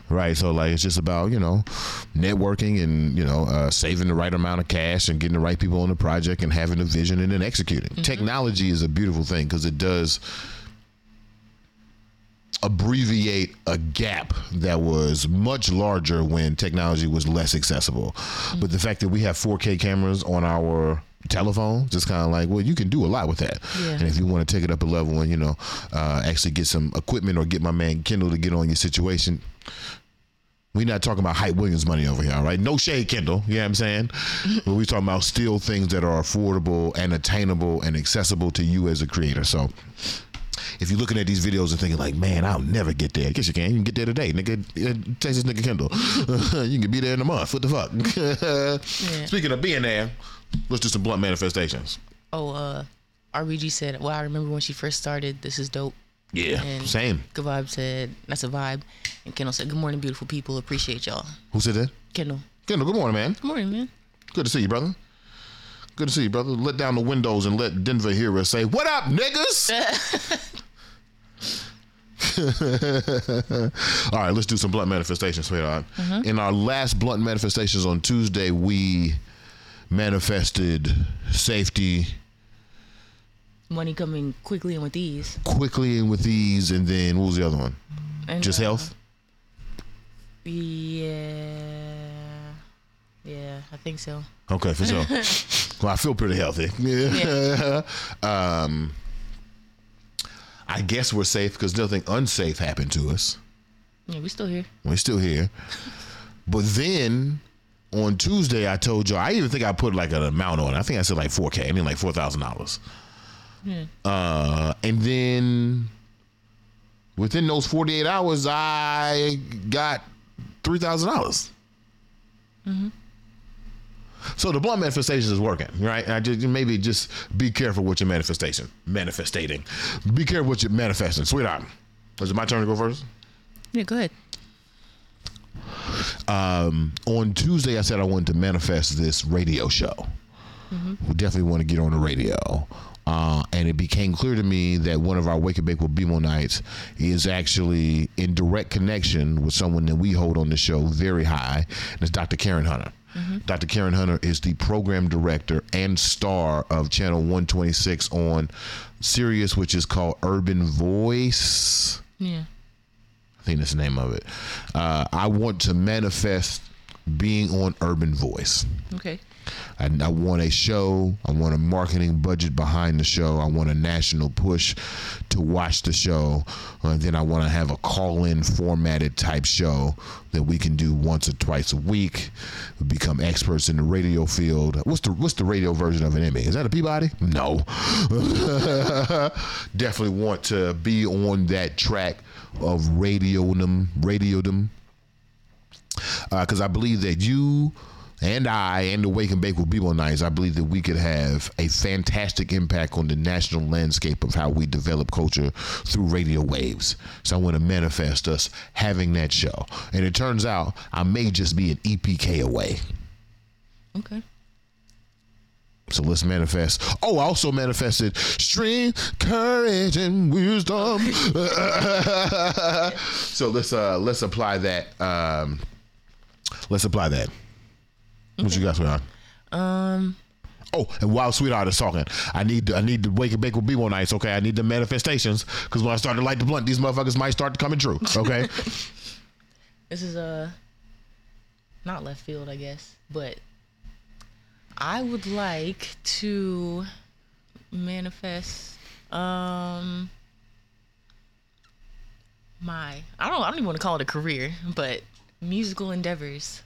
right? So like, it's just about you know, networking and you know, uh, saving the right amount of cash and getting the right people on the project and having a vision and then executing. Technology is a beautiful thing because it does abbreviate a gap that was much larger when technology was less accessible. But the fact that we have 4K cameras on our telephone just kind of like well you can do a lot with that Yeah. and if you want to take it up a level and you know uh, actually get some equipment or get my man kendall to get on your situation we're not talking about Hype Williams money over here, all right? No shade, Kendall. You know what I'm saying? but we're talking about still things that are affordable and attainable and accessible to you as a creator. So if you're looking at these videos and thinking like, man, I'll never get there. I guess you can. You can get there today, nigga. Uh, Text this nigga Kendall. you can be there in a month. What the fuck? Speaking of being there, let's do some blunt manifestations. Oh, uh, RBG said, well, I remember when she first started, this is dope. Yeah, And same. Good Vibe said, that's a vibe. And Kendall said, good morning, beautiful people. Appreciate y'all. Who said that? Kendall. Kendall, good morning, man. Good morning, man. Good to see you, brother. Good to see you, brother. Let down the windows and let Denver hear us say, What up, niggas? All right, let's do some blunt manifestations, sweetheart. In our last blunt manifestations on Tuesday, we manifested safety Money coming quickly and with ease. quickly and with ease, and then what was the other one? And, Just uh, health? Yeah. Yeah, I think so. Okay, for sure. well, I feel pretty healthy. Yeah. um, I guess we're safe because nothing unsafe happened to us. Yeah, we still here. We're still here. But then on Tuesday, I told you, I even think I put like an amount on it. I think I said like 4K. I mean, like $4,000. Yeah. Uh, and then within those 48 hours, I got 3,000. dollars Mm-hmm. So the blunt manifestation is working, right? I just maybe just be careful with your manifestation, manifestating. Be careful with your manifesting, sweetheart. Is it my turn to go first? Yeah, go ahead. Um, on Tuesday, I said I wanted to manifest this radio show. We definitely want to get on the radio. Uh, and it became clear to me that one of our Wake and Bake with BeMo nights is actually in direct connection with someone that we hold on the show very high, and it's Dr. Karen Hunter. Dr. Karen Hunter is the program director and star of Channel 126 on Sirius, which is called Urban View. Yeah. I think that's the name of it. Uh, I want to manifest being on Urban View. Okay. I, I want a show. I want a marketing budget behind the show. I want a national push to watch the show. And then I want to have a call in formatted type show that we can do once or twice a week. Become experts in the radio field. What's the what's the radio version of an Emmy? Is that a Peabody? No. Definitely want to be on that track of radiodom, radiodom uh, because I believe that you and I and the Wake and Bake with People Nights, I believe that we could have a fantastic impact on the national landscape of how we develop culture through radio waves. So I want to manifest us having that show. And it turns out I may just be an EPK away. Okay. So let's manifest. Oh, I also manifested strength, courage, and wisdom. so let's uh let's apply that. Um let's apply that. What you got, sweetheart? Um, Oh, and while Sweetheart is talking, I need to, I need to wake and bake with B1 nights. Okay, I need the manifestations because when I start to light the blunt, these motherfuckers might start coming true. Okay, this is a not left field, I guess, but I would like to manifest um my I don't I don't even want to call it a career, but musical endeavors.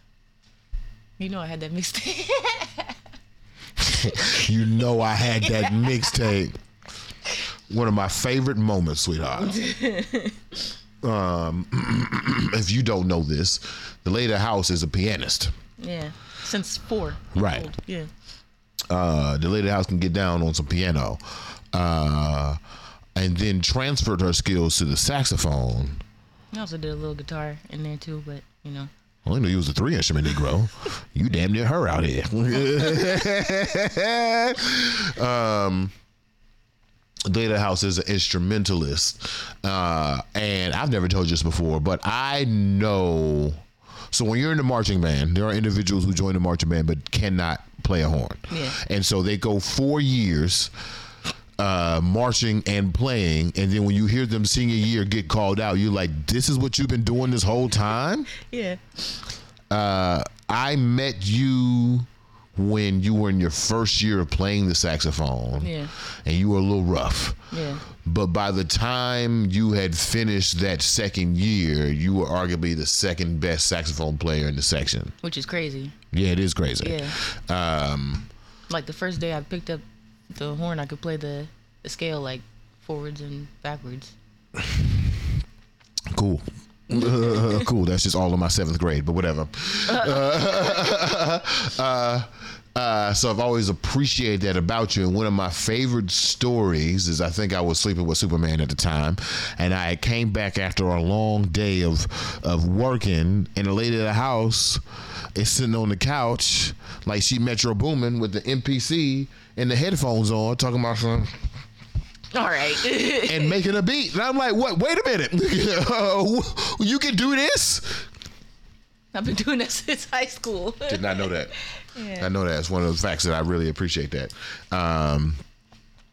You know I had that mixtape. you know I had that mixtape. One of my favorite moments, sweetheart. Um, if you don't know this, the lady of the house is a pianist. yeah, since four. Right. old, Yeah. uh, the lady of the house can get down on some piano, uh, and then transferred her skills to the saxophone. I also did a little guitar in there too, but you know. I only knew you was a three instrument Negro. you damn near her out here. um, the lady of the house is an instrumentalist, uh, and I've never told you this before, but I know. So when you're in the marching band, there are individuals who join the marching band but cannot play a horn. Yeah. And so they go four years uh, marching and playing, and then when you hear them senior year get called out, you're like, "This is what you've been doing this whole time." Yeah. Uh, I met you when you were in your first year of playing the saxophone, Yeah. and you were a little rough. Yeah. But by the time you had finished that second year, you were arguably the second best saxophone player in the section. Which is crazy. Yeah, it is crazy. Yeah. Um, Like the first day I picked up the horn, I could play the, the scale like forwards and backwards. cool. cool. That's just all of my seventh grade, but whatever. Uh, uh, uh, so I've always appreciated that about you. And one of my favorite stories is I think I was sleeping with Superman at the time, and I came back after a long day of of working, and the lady at the house is sitting on the couch like she Metro Boomin with the MPC and the headphones on, talking about some All right. and making a beat. And I'm like, what? Wait a minute. you can do this? I've been doing that since high school. Did not know that. Yeah. I know that. It's one of those facts that I really appreciate that. Um,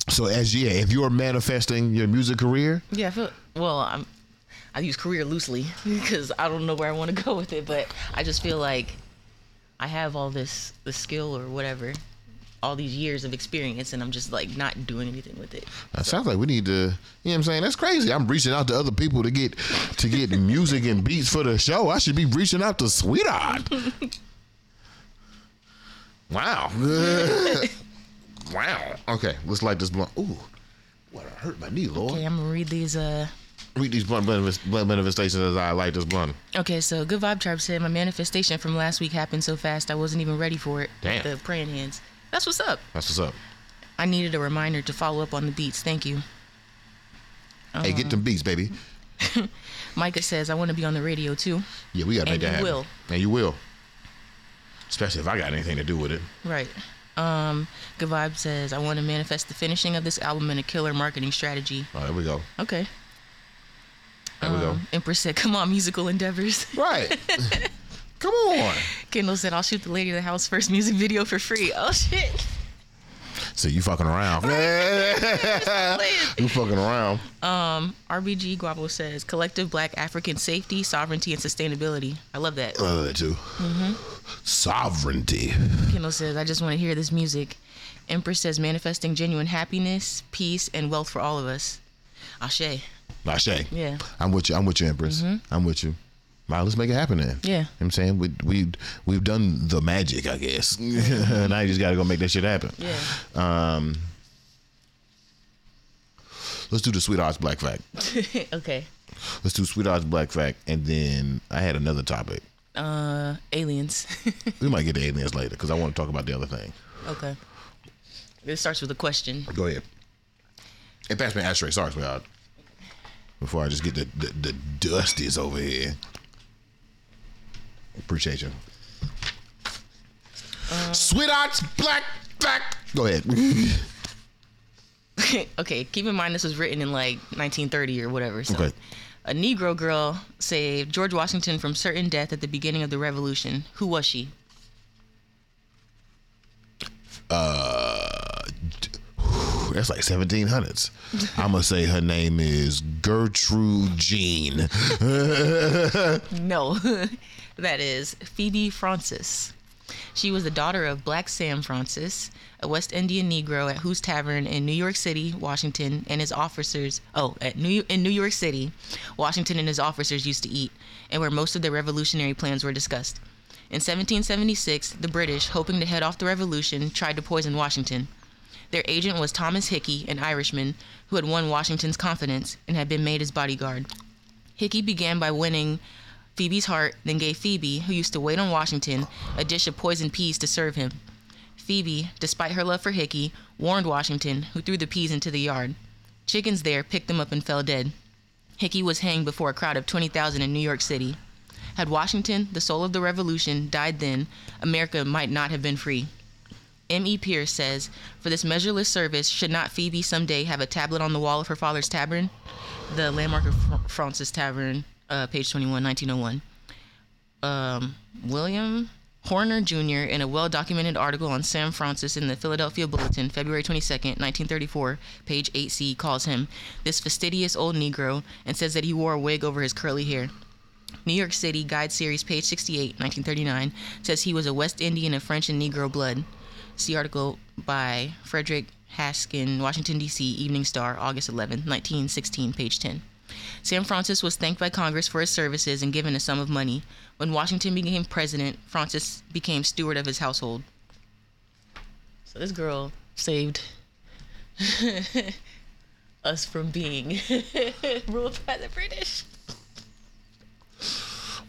so as yeah, if you're manifesting your music career, Yeah, I feel well. I'm I use career loosely because I don't know where I want to go with it, but I just feel like I have all this the skill or whatever, all these years of experience, and I'm just like not doing anything with it. that sounds like we need to. You know what I'm saying? That's crazy. I'm reaching out to other people to get to get music and beats for the show. I should be reaching out to Sweetheart. Wow. wow. Okay, let's light this blunt. Ooh, what? I hurt my knee, Lord. Okay, I'm gonna read these. Uh, Read these blunt manifestations as I light this blunt. okay, so good vibe tribe said my manifestation from last week happened so fast I wasn't even ready for it. Damn. The praying hands. That's what's up. That's what's up. I needed a reminder to follow up on the beats. Thank you. Hey, get them beats, baby. Micah says I want to be on the radio too. Yeah, we gotta make And that you happen. will. And you will. Especially if I got anything to do with it. Right. Um, Good Vibe says, I want to manifest the finishing of this album in a killer marketing strategy. Oh, there we go. Okay. There we go. Um, Empress said, come on, musical endeavors. Right. Come on. Kendall said, I'll shoot the lady of the house first music video for free. Oh, shit. So you fucking around. you fucking around. Um, RBG Guavo says, collective black African safety, sovereignty, and sustainability. I love that. I love that too. hmm Sovereignty. Kendall says, I just want to hear this music. Empress says, manifesting genuine happiness, peace, and wealth for all of us. Ashe. Ashe. Yeah. I'm with you. I'm with you, Empress. Mhm. I'm with you. All right, let's make it happen then. Yeah. You know what I'm saying? We we we've done the magic, I guess. now you just gotta go make that shit happen. Yeah. Um Let's do the sweethearts black fact. okay. Let's do sweethearts black fact and then I had another topic. Uh, aliens. We might get to aliens later because I want to talk about the other thing. okay. It starts with a question. Go ahead. Hey, pass me an ashtray. Sorry, sweetheart. Before I just get the, the, the dusties over here. Appreciate you. Sweethearts, black, black. Go ahead. okay, keep in mind this was written in like 1930 or whatever. So. Okay. A Negro girl saved George Washington from certain death at the beginning of the Revolution. Who was she? uh, that's like 1700s. I'm gonna say her name is Gertrude Jean. No, that is Phoebe Fraunces. She was the daughter of Black Sam Fraunces, a West Indian Negro at whose tavern in New York City, Washington, and his officers. Oh, at New in New York City, Washington and his officers used to eat, and where most of their revolutionary plans were discussed. In 1776, the British, hoping to head off the revolution, tried to poison Washington. Their agent was Thomas Hickey, an Irishman who had won Washington's confidence and had been made his bodyguard. Hickey began by winning Phoebe's heart, then gave Phoebe, who used to wait on Washington, a dish of poisoned peas to serve him. Phoebe, despite her love for Hickey, warned Washington, who threw the peas into the yard. Chickens there picked them up and fell dead. Hickey was hanged before a crowd of 20,000 in New York City. Had Washington, the soul of the revolution, died then, America might not have been free. M.E. Pierce says, For this measureless service, should not Phoebe someday have a tablet on the wall of her father's tavern? The landmark of Fr- Fraunces Tavern, uh, page 21, 1901. Um, William Horner Jr., in a well documented article on Sam Fraunces in the Philadelphia Bulletin, February 22nd, 1934, page 8c, calls him this fastidious old Negro and says that he wore a wig over his curly hair. New York City Guide Series, page 68, 1939, says he was a West Indian of French and Negro blood. See article by Frederick Haskin, Washington, D.C., Evening Star, August 11, 1916, page 10. Sam Fraunces was thanked by Congress for his services and given a sum of money. When Washington became president, Fraunces became steward of his household. So this girl saved us from being ruled by the British.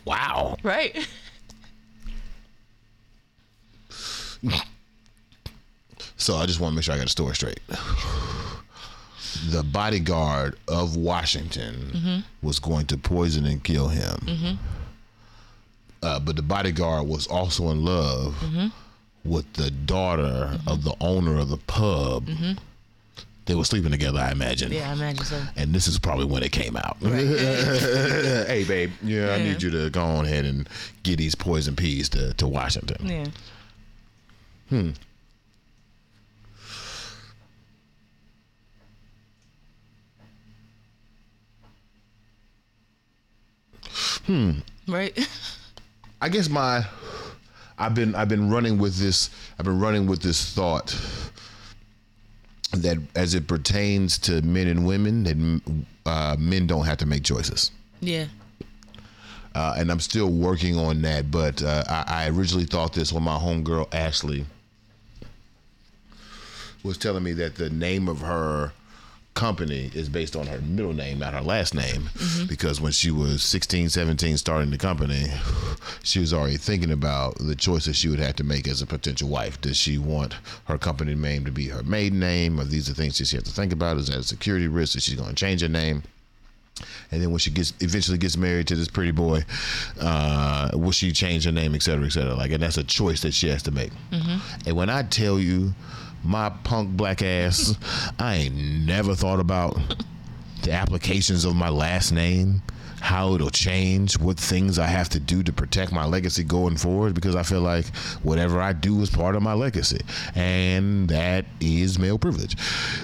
Wow. Right? So I just want to make sure I got the story straight. The bodyguard of Washington mm-hmm. was going to poison and kill him. Mm-hmm. Uh, but the bodyguard was also in love mm-hmm. with the daughter of the owner of the pub. They were sleeping together, I imagine. Yeah, I imagine so. And this is probably when it came out. hey, babe, yeah, I need you to go on ahead and get these poison peas to, to Washington. Yeah. Hmm. Hmm. Right? I guess my I've been I've been running with this I've been running with this thought that as it pertains to men and women that uh, men don't have to make choices. Yeah. Uh, and I'm still working on that. But uh, I, I originally thought this when my homegirl Ashley was telling me that the name of her company is based on her middle name, not her last name. Because when she was 16, 17, starting the company, she was already thinking about the choices she would have to make as a potential wife. Does she want her company name to be her maiden name? Or these are things that she has to think about? Is that a security risk? Is she going to change her name? And then when she gets eventually gets married to this pretty boy, uh, will she change her name, et cetera, et cetera? Like, and that's a choice that she has to make. And when I tell you, my punk black ass, I ain't never thought about the applications of my last name, how it'll change, what things I have to do to protect my legacy going forward. Because I feel like whatever I do is part of my legacy, and that is male privilege.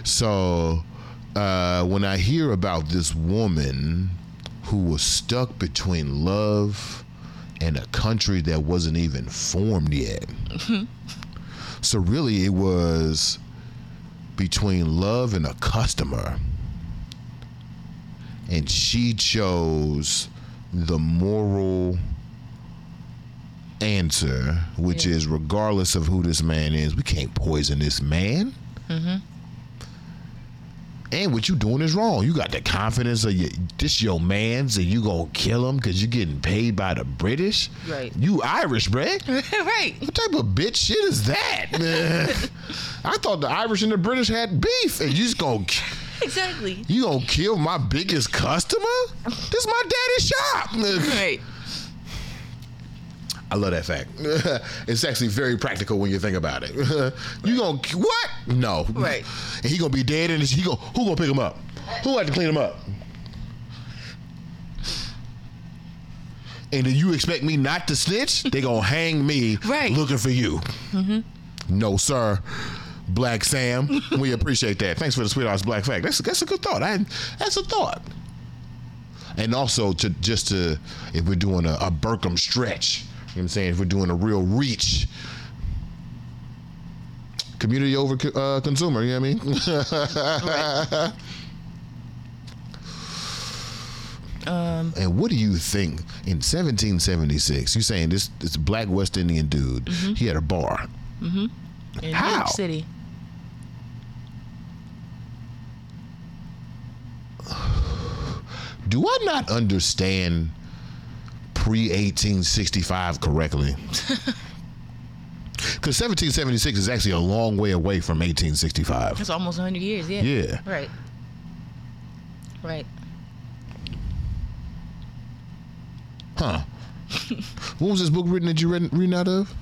So uh, when I hear about this woman who was stuck between love and a country that wasn't even formed yet. So really, it was between love and a customer, and she chose the moral answer, which is regardless of who this man is, we can't poison this man. Mm-hmm. And what you doing is wrong. You got the confidence of your, this your man's, and you gonna kill him because you getting paid by the British. Right. You Irish, bruh. right. What type of bitch shit is that? I thought the Irish and the British had beef, and you just gonna Exactly. you gonna kill my biggest customer? This is my daddy's shop. Right. I love that fact. it's actually very practical when you think about it. you gonna what? No. Right. And he gonna be dead, and he gonna who gonna pick him up? Who had to clean him up? And then you expect me not to snitch? They gonna hang me Right. looking for you. Mm-hmm. No, sir. Black Sam, we appreciate that. Thanks for the sweethearts black fact. That's that's a good thought. I that's a thought. And also to just to if we're doing a, a Burkham stretch, know what I'm saying? If we're doing a real reach, community over uh, consumer, you know what I mean? Um, And what do you think in 1776? You're saying this this black West Indian dude? Mhm. He had a bar. mm-hmm. In New How? York City. Do I not understand pre 1865 correctly? Because 1776 is actually a long way away from 1865. That's almost 100 years. Yeah. Yeah. Right. Right. Huh. what was this book written that you read reading out of?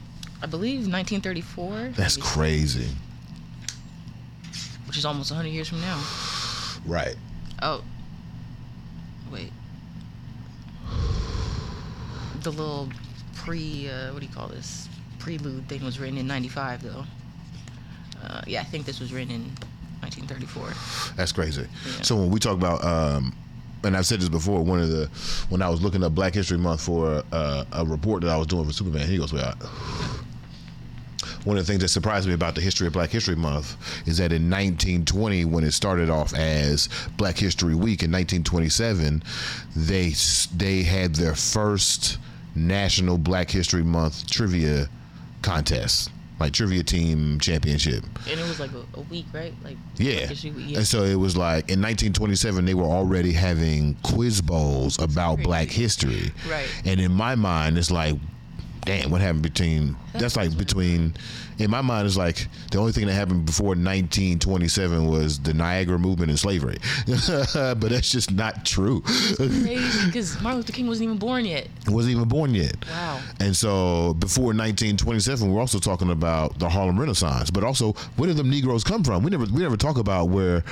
I believe 1934. That's crazy. Which is almost 100 years from now. Right. Oh. Wait. The little pre, uh, what do you call this? Prelude thing was written in 95, though. Uh, yeah, I think this was written in 1934. That's crazy. So when we talk about, um, and I've said this before, one of the when I was looking up Black History Month for uh, a report that I was doing for Superman, he goes, "Well." One of the things that surprised me about the history of Black History Month is that in 1920, when it started off as Black History Week in 1927, they they had their first National Black History Month trivia contest, like trivia team championship. And it was like a, a week, right? Like Yeah. Week, And so it was like in 1927, they were already having quiz bowls about black history. Right. And in my mind, it's like, damn, what happened between, that's like between, in my mind, it's like the only thing that happened before 1927 was the Niagara movement and slavery. but that's just not true. Crazy, because Martin Luther King wasn't even born yet. wasn't even born yet. Wow. And so before 1927, we're also talking about the Harlem Renaissance. But also, where did them Negroes come from? We never we never talk about where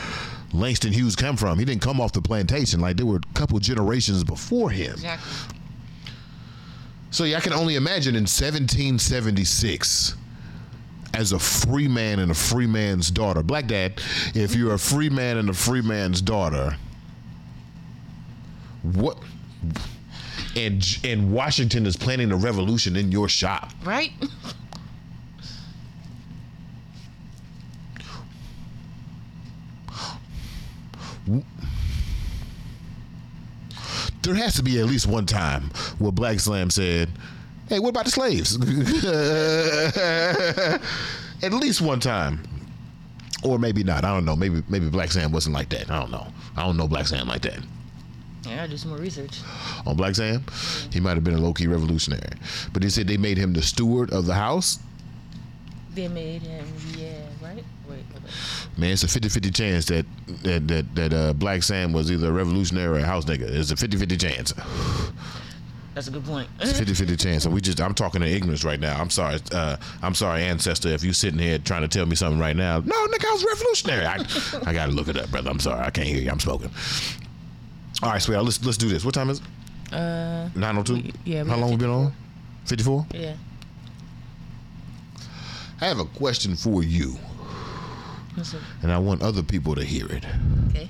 Langston Hughes come from. He didn't come off the plantation. Like there were a couple generations before him. Exactly. So yeah, I can only imagine in 1776 as a free man and a free man's daughter. Black dad, if you're a free man and a free man's daughter, what and and Washington is planning a revolution in your shop. Right? There has to be at least one time where Black Slam said, "Hey, what about the slaves?" at least one time, or maybe not. I don't know. Maybe maybe Black Sam wasn't like that. I don't know. I don't know Black Sam like that. Yeah, do some more research. On Black Sam, he might have been a low key revolutionary, but they said they made him the steward of the house. They made him, yeah, right? Wait. Man, it's a 50-50 chance that that that, that uh, Black Sam was either a revolutionary or a house nigga. It's a 50-50 chance. That's a good point. It's a 50-50 chance. So we just I'm talking in ignorance right now. I'm sorry. Uh, I'm sorry, ancestor, if you're sitting here trying to tell me something right now. No, nigga, I was revolutionary. I, I gotta look it up, brother. I'm sorry. I can't hear you. I'm smoking. All right, sweetheart, let's let's do this. What time is it? Uh, 902? yeah, How long we been on? 54? yeah. I have a question for you, Up? and I want other people to hear it. Okay.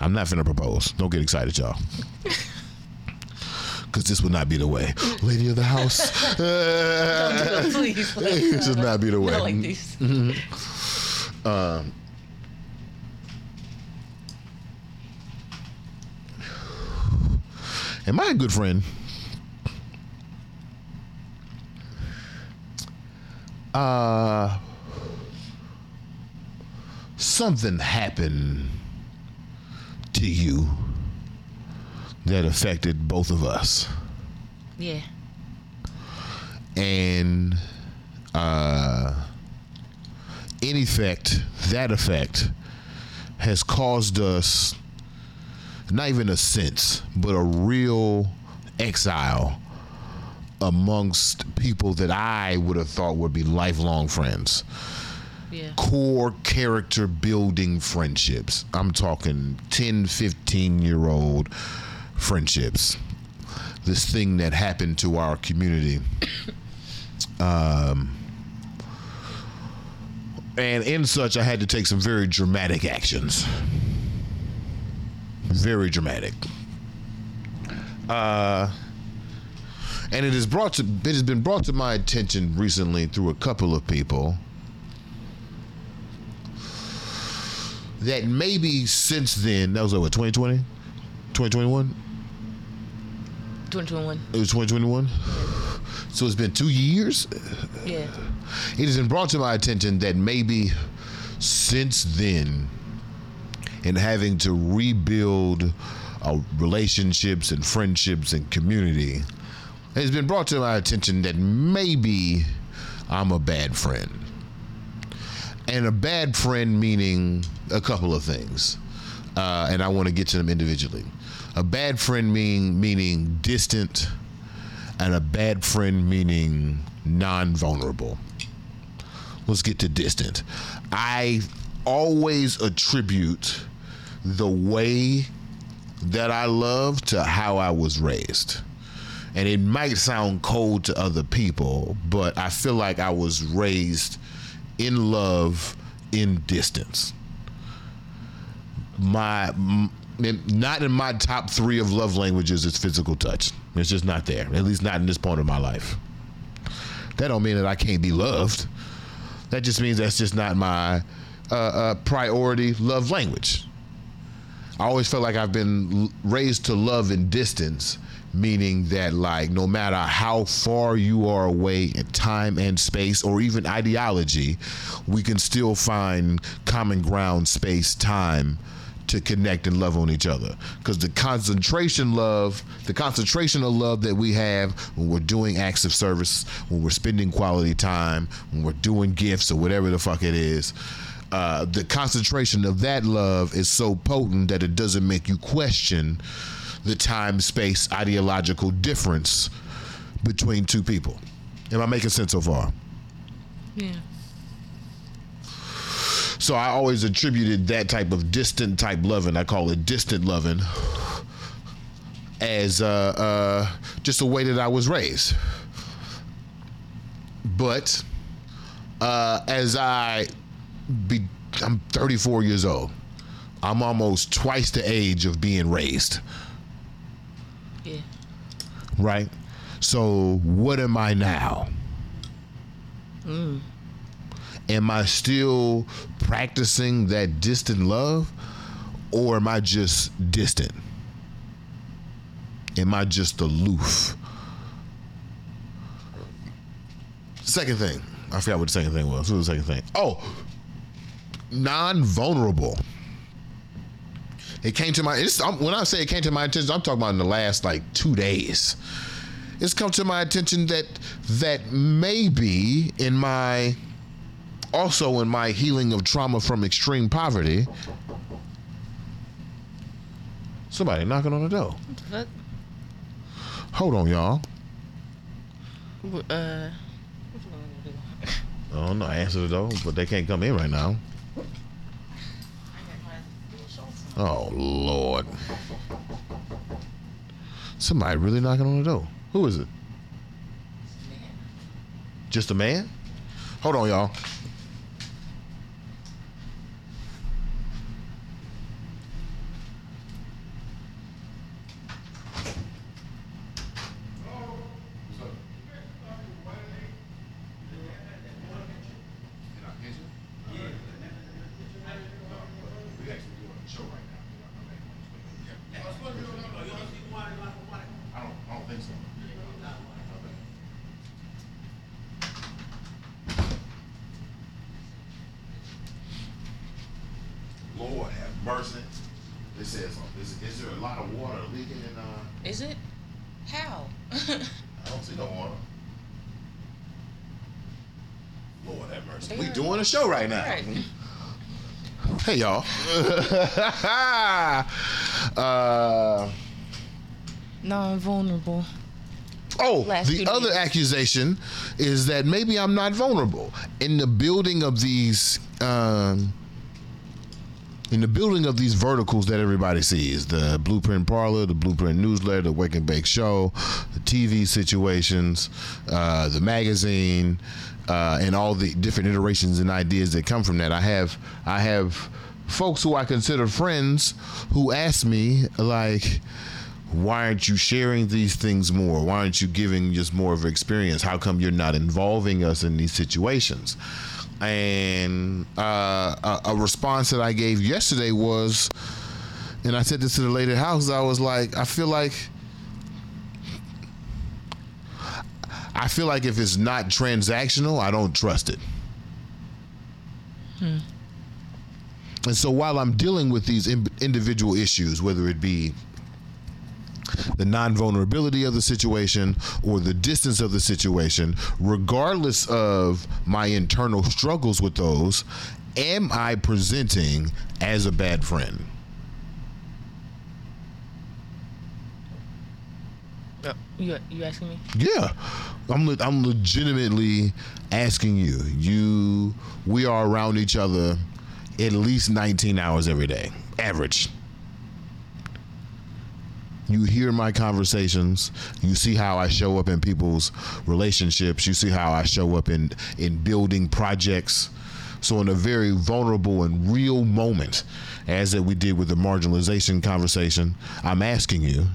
I'm not finna propose. Don't get excited, y'all. Because this would not be the way. Lady of the house. Don't do it, please. this will not be the way. Not like this. Mhm. Um, and my good friend, uh, something happened to you that affected both of us Yeah. and uh, in effect, that effect has caused us not even a sense, but a real exile amongst people that I would have thought would be lifelong friends. Yeah. Core character building friendships. I'm talking 10, 15 year old friendships. This thing that happened to our community um, and in such, I had to take some very dramatic actions. Very dramatic. Uh, and it is brought to it has been brought to my attention recently through a couple of people that maybe since then that was over 2020 2021 2021. it was 2021 so it's been two years Yeah. it has been brought to my attention that maybe since then, in having to rebuild uh, relationships and friendships and community, it has been brought to my attention that maybe I'm a bad friend. And a bad friend meaning a couple of things. Uh, and I want to get to them individually. A bad friend mean, meaning distant, and a bad friend meaning non vulnerable. Let's get to distant. I always attribute the way that I love to how I was raised. And it might sound cold to other people, but I feel like I was raised in love in distance. My not in my top 3 of love languages is physical touch. It's just not there. At least not in this point of my life. That don't mean that I can't be loved. That just means that's just not my uh, uh, priority love language. I always felt like I've been raised to love in distance, meaning that like no matter how far you are away in time and space, or even ideology, we can still find common ground, space, time to connect and love on each other. Because the concentration love, the concentration of love that we have when we're doing acts of service, when we're spending quality time, when we're doing gifts or whatever the fuck it is, uh, the concentration of that love is so potent that it doesn't make you question the time space ideological difference between two people. Am I making sense so far? Yeah. So I always attributed that type of distant type loving, I call it distant loving, as uh, uh, just the way that I was raised. But uh, as I be, I'm 34 years old. I'm almost twice the age of being raised. Right? So what am I now? Mm. am I still practicing that distant love or am I just distant? Am I just aloof? Second thing, I forgot what the second thing was. What was the second thing? Oh, non vulnerable. It came to my, it's, um, when I say it came to my attention, I'm talking about in the last like two days. It's come to my attention that that maybe in my also in my healing of trauma from extreme poverty, somebody knocking on the door. What? Hold on, y'all. Uh. I don't know. Answer the door, but they can't come in right now. Oh Lord! Somebody really knocking on the door. Who is it? Just a man? Hold on, y'all. I don't think so. Lord have mercy. It says, is, is there a lot of water leaking in, uh, Is it? How? I don't see no water. Lord have mercy. They We are- doing a show right now. Right. Hey y'all. uh, Non-vulnerable. oh, Last the other days. accusation is that maybe I'm not vulnerable in the building of these um, in the building of these verticals that everybody sees the blueprint parlor the blueprint newsletter the wake and bake show the tv situations uh, the magazine uh, and all the different iterations and ideas that come from that. I have i have folks who i consider friends who ask me like why aren't you sharing these things more? Why aren't you giving just more of an experience? How come you're not involving us in these situations and uh, a, a response that I gave yesterday was, and I said this to the lady at the house. I was like, I feel like, I feel like if it's not transactional, I don't trust it. Hmm. And so while I'm dealing with these in- individual issues, whether it be the non vulnerability of the situation or the distance of the situation, regardless of my internal struggles with those, am I presenting as a bad friend? Uh, You you asking me? Yeah, I'm le- I'm legitimately asking you. You, we are around each other at least 19 hours every day, average. You hear my conversations. You see how I show up in people's relationships. You see how I show up in in building projects. So in a very vulnerable and real moment, as that we did with the marginalization conversation, I'm asking you,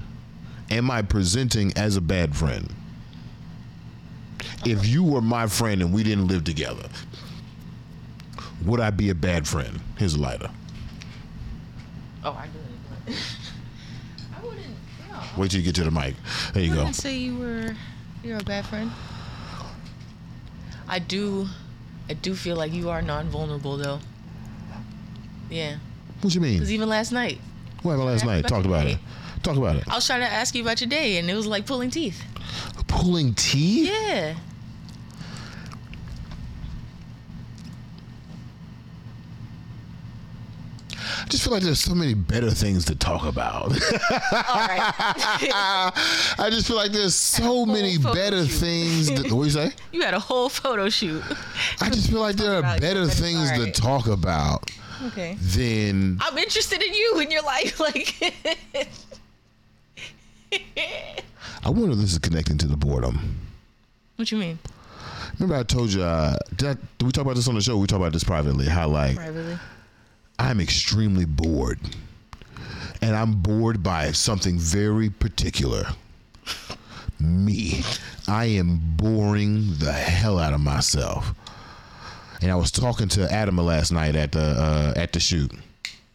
am I presenting as a bad friend? If you were my friend and we didn't live together, would I be a bad friend? Here's a lighter. Oh, I do. I wouldn't. No. Wait till you get to the mic. There you I go. wouldn't say you were you're a bad friend. I do, I do feel like you are non-vulnerable though. Yeah, What you mean? because even last night, What happened last night? Back Talk about it. Talk about it. I was trying to ask you about your day, and it was like pulling teeth. Pulling teeth? Yeah. I just feel like there's so many better things to talk about. I just feel like there's so many better shoot. things. To, what you say? You had a whole photo shoot. I just feel like there are better things to talk about Okay. than I'm interested in you in your life, like. I wonder if this is connecting to the boredom. what you mean? Remember I told you, uh, did, I, did we talk about this on the show? We talked about this privately. How like Privately. I'm extremely bored. And I'm bored by something very particular. Me. I am boring the hell out of myself. And I was talking to Adama last night at the uh, at the shoot.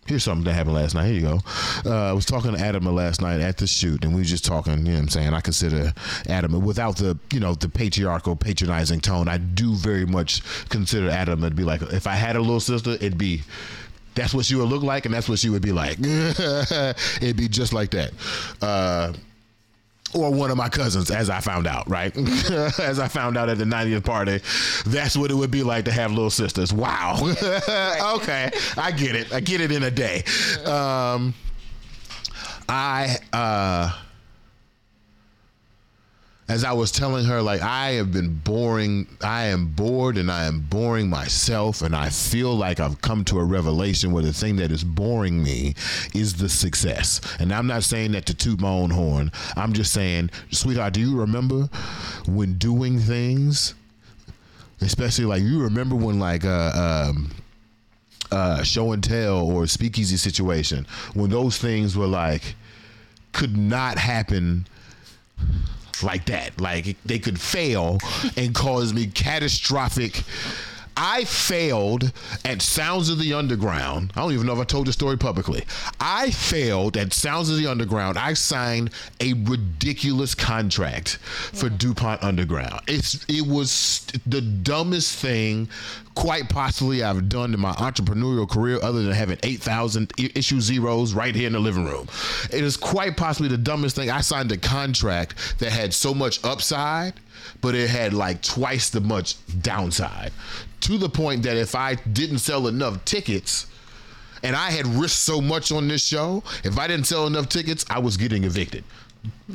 Here's something that happened last night. Here you go. Uh, I was talking to Adama last night at the shoot, and we were just talking. You know what I'm saying? I consider Adama, without the you know the patriarchal, patronizing tone, I do very much consider Adama to be like, if I had a little sister, it'd be that's what she would look like, and that's what she would be like. It'd be just like that. Uh, or one of my cousins, as I found out, right? as I found out at the 90th party, that's what it would be like to have little sisters. Wow. okay, I get it. I get it in a day. Um, I, uh, as I was telling her, like, I have been boring. I am bored and I am boring myself. And I feel like I've come to a revelation where the thing that is boring me is the success. And I'm not saying that to toot my own horn. I'm just saying, sweetheart, do you remember when doing things, especially like you remember when, like, uh, um, uh, show and tell or speakeasy situation, when those things were like, could not happen like that. Like they could fail and cause me catastrophic. I failed at Sounds of the Underground. I don't even know if I told the story publicly. I failed at Sounds of the Underground. I signed a ridiculous contract for DuPont Underground. It's it was the dumbest thing quite possibly I've done in my entrepreneurial career other than having 8,000 issue zeros right here in the living room. It is quite possibly the dumbest thing. I signed a contract that had so much upside, but it had like twice the much downside. To the point that if I didn't sell enough tickets, and I had risked so much on this show, if I didn't sell enough tickets, I was getting evicted.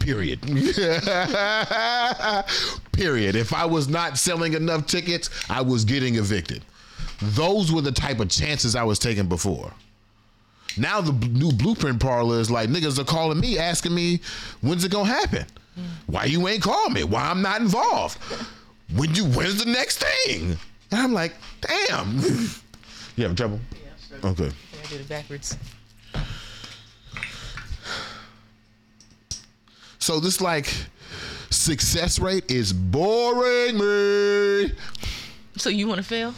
Period. Period. If I was not selling enough tickets, I was getting evicted. Those were the type of chances I was taking before. Now the b- new blueprint parlor is like niggas are calling me asking me when's it gonna happen? Why you ain't call me? Why I'm not involved? When you when's the next thing? And I'm like, damn. you having trouble? Yeah. Okay. I did it backwards. So this like success rate is boring me. So you want to fail?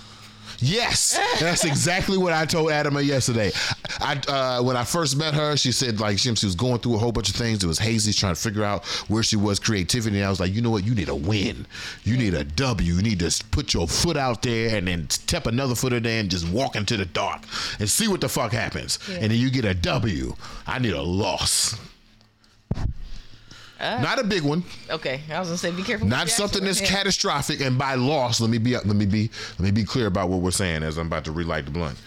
Yes, that's exactly what I told Adama yesterday. I uh, when I first met her, she said like she, she was going through a whole bunch of things. It was hazy, trying to figure out where she was creativity. And I was like, you know what? You need a win. You need a W. You need to put your foot out there and then step another foot in there and just walk into the dark and see what the fuck happens. Yeah. And then you get a W. I need a loss. Not a big one. Okay, I was gonna say be careful. Not something that's catastrophic. And by loss, let me be let me be let me be clear about what we're saying as I'm about to relight the blunt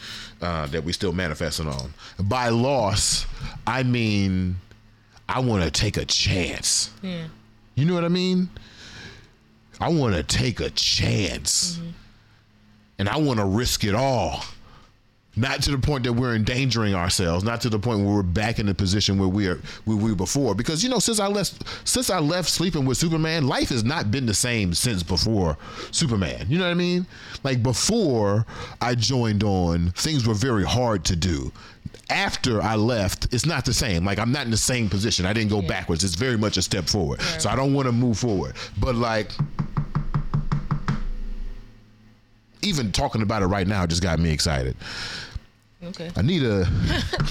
uh, that we still manifesting on. By loss, I mean I want to take a chance. Yeah. You know what I mean? I want to take a chance, and I want to risk it all. Not to the point that we're endangering ourselves. Not to the point where we're back in the position where we are where we were before. Because you know, since I left, since I left sleeping with Superman, life has not been the same since before Superman. You know what I mean? Like before I joined on, things were very hard to do. After I left, it's not the same. Like I'm not in the same position. I didn't go backwards. It's very much a step forward. So I don't want to move forward. But like even talking about it right now just got me excited. Okay. I need a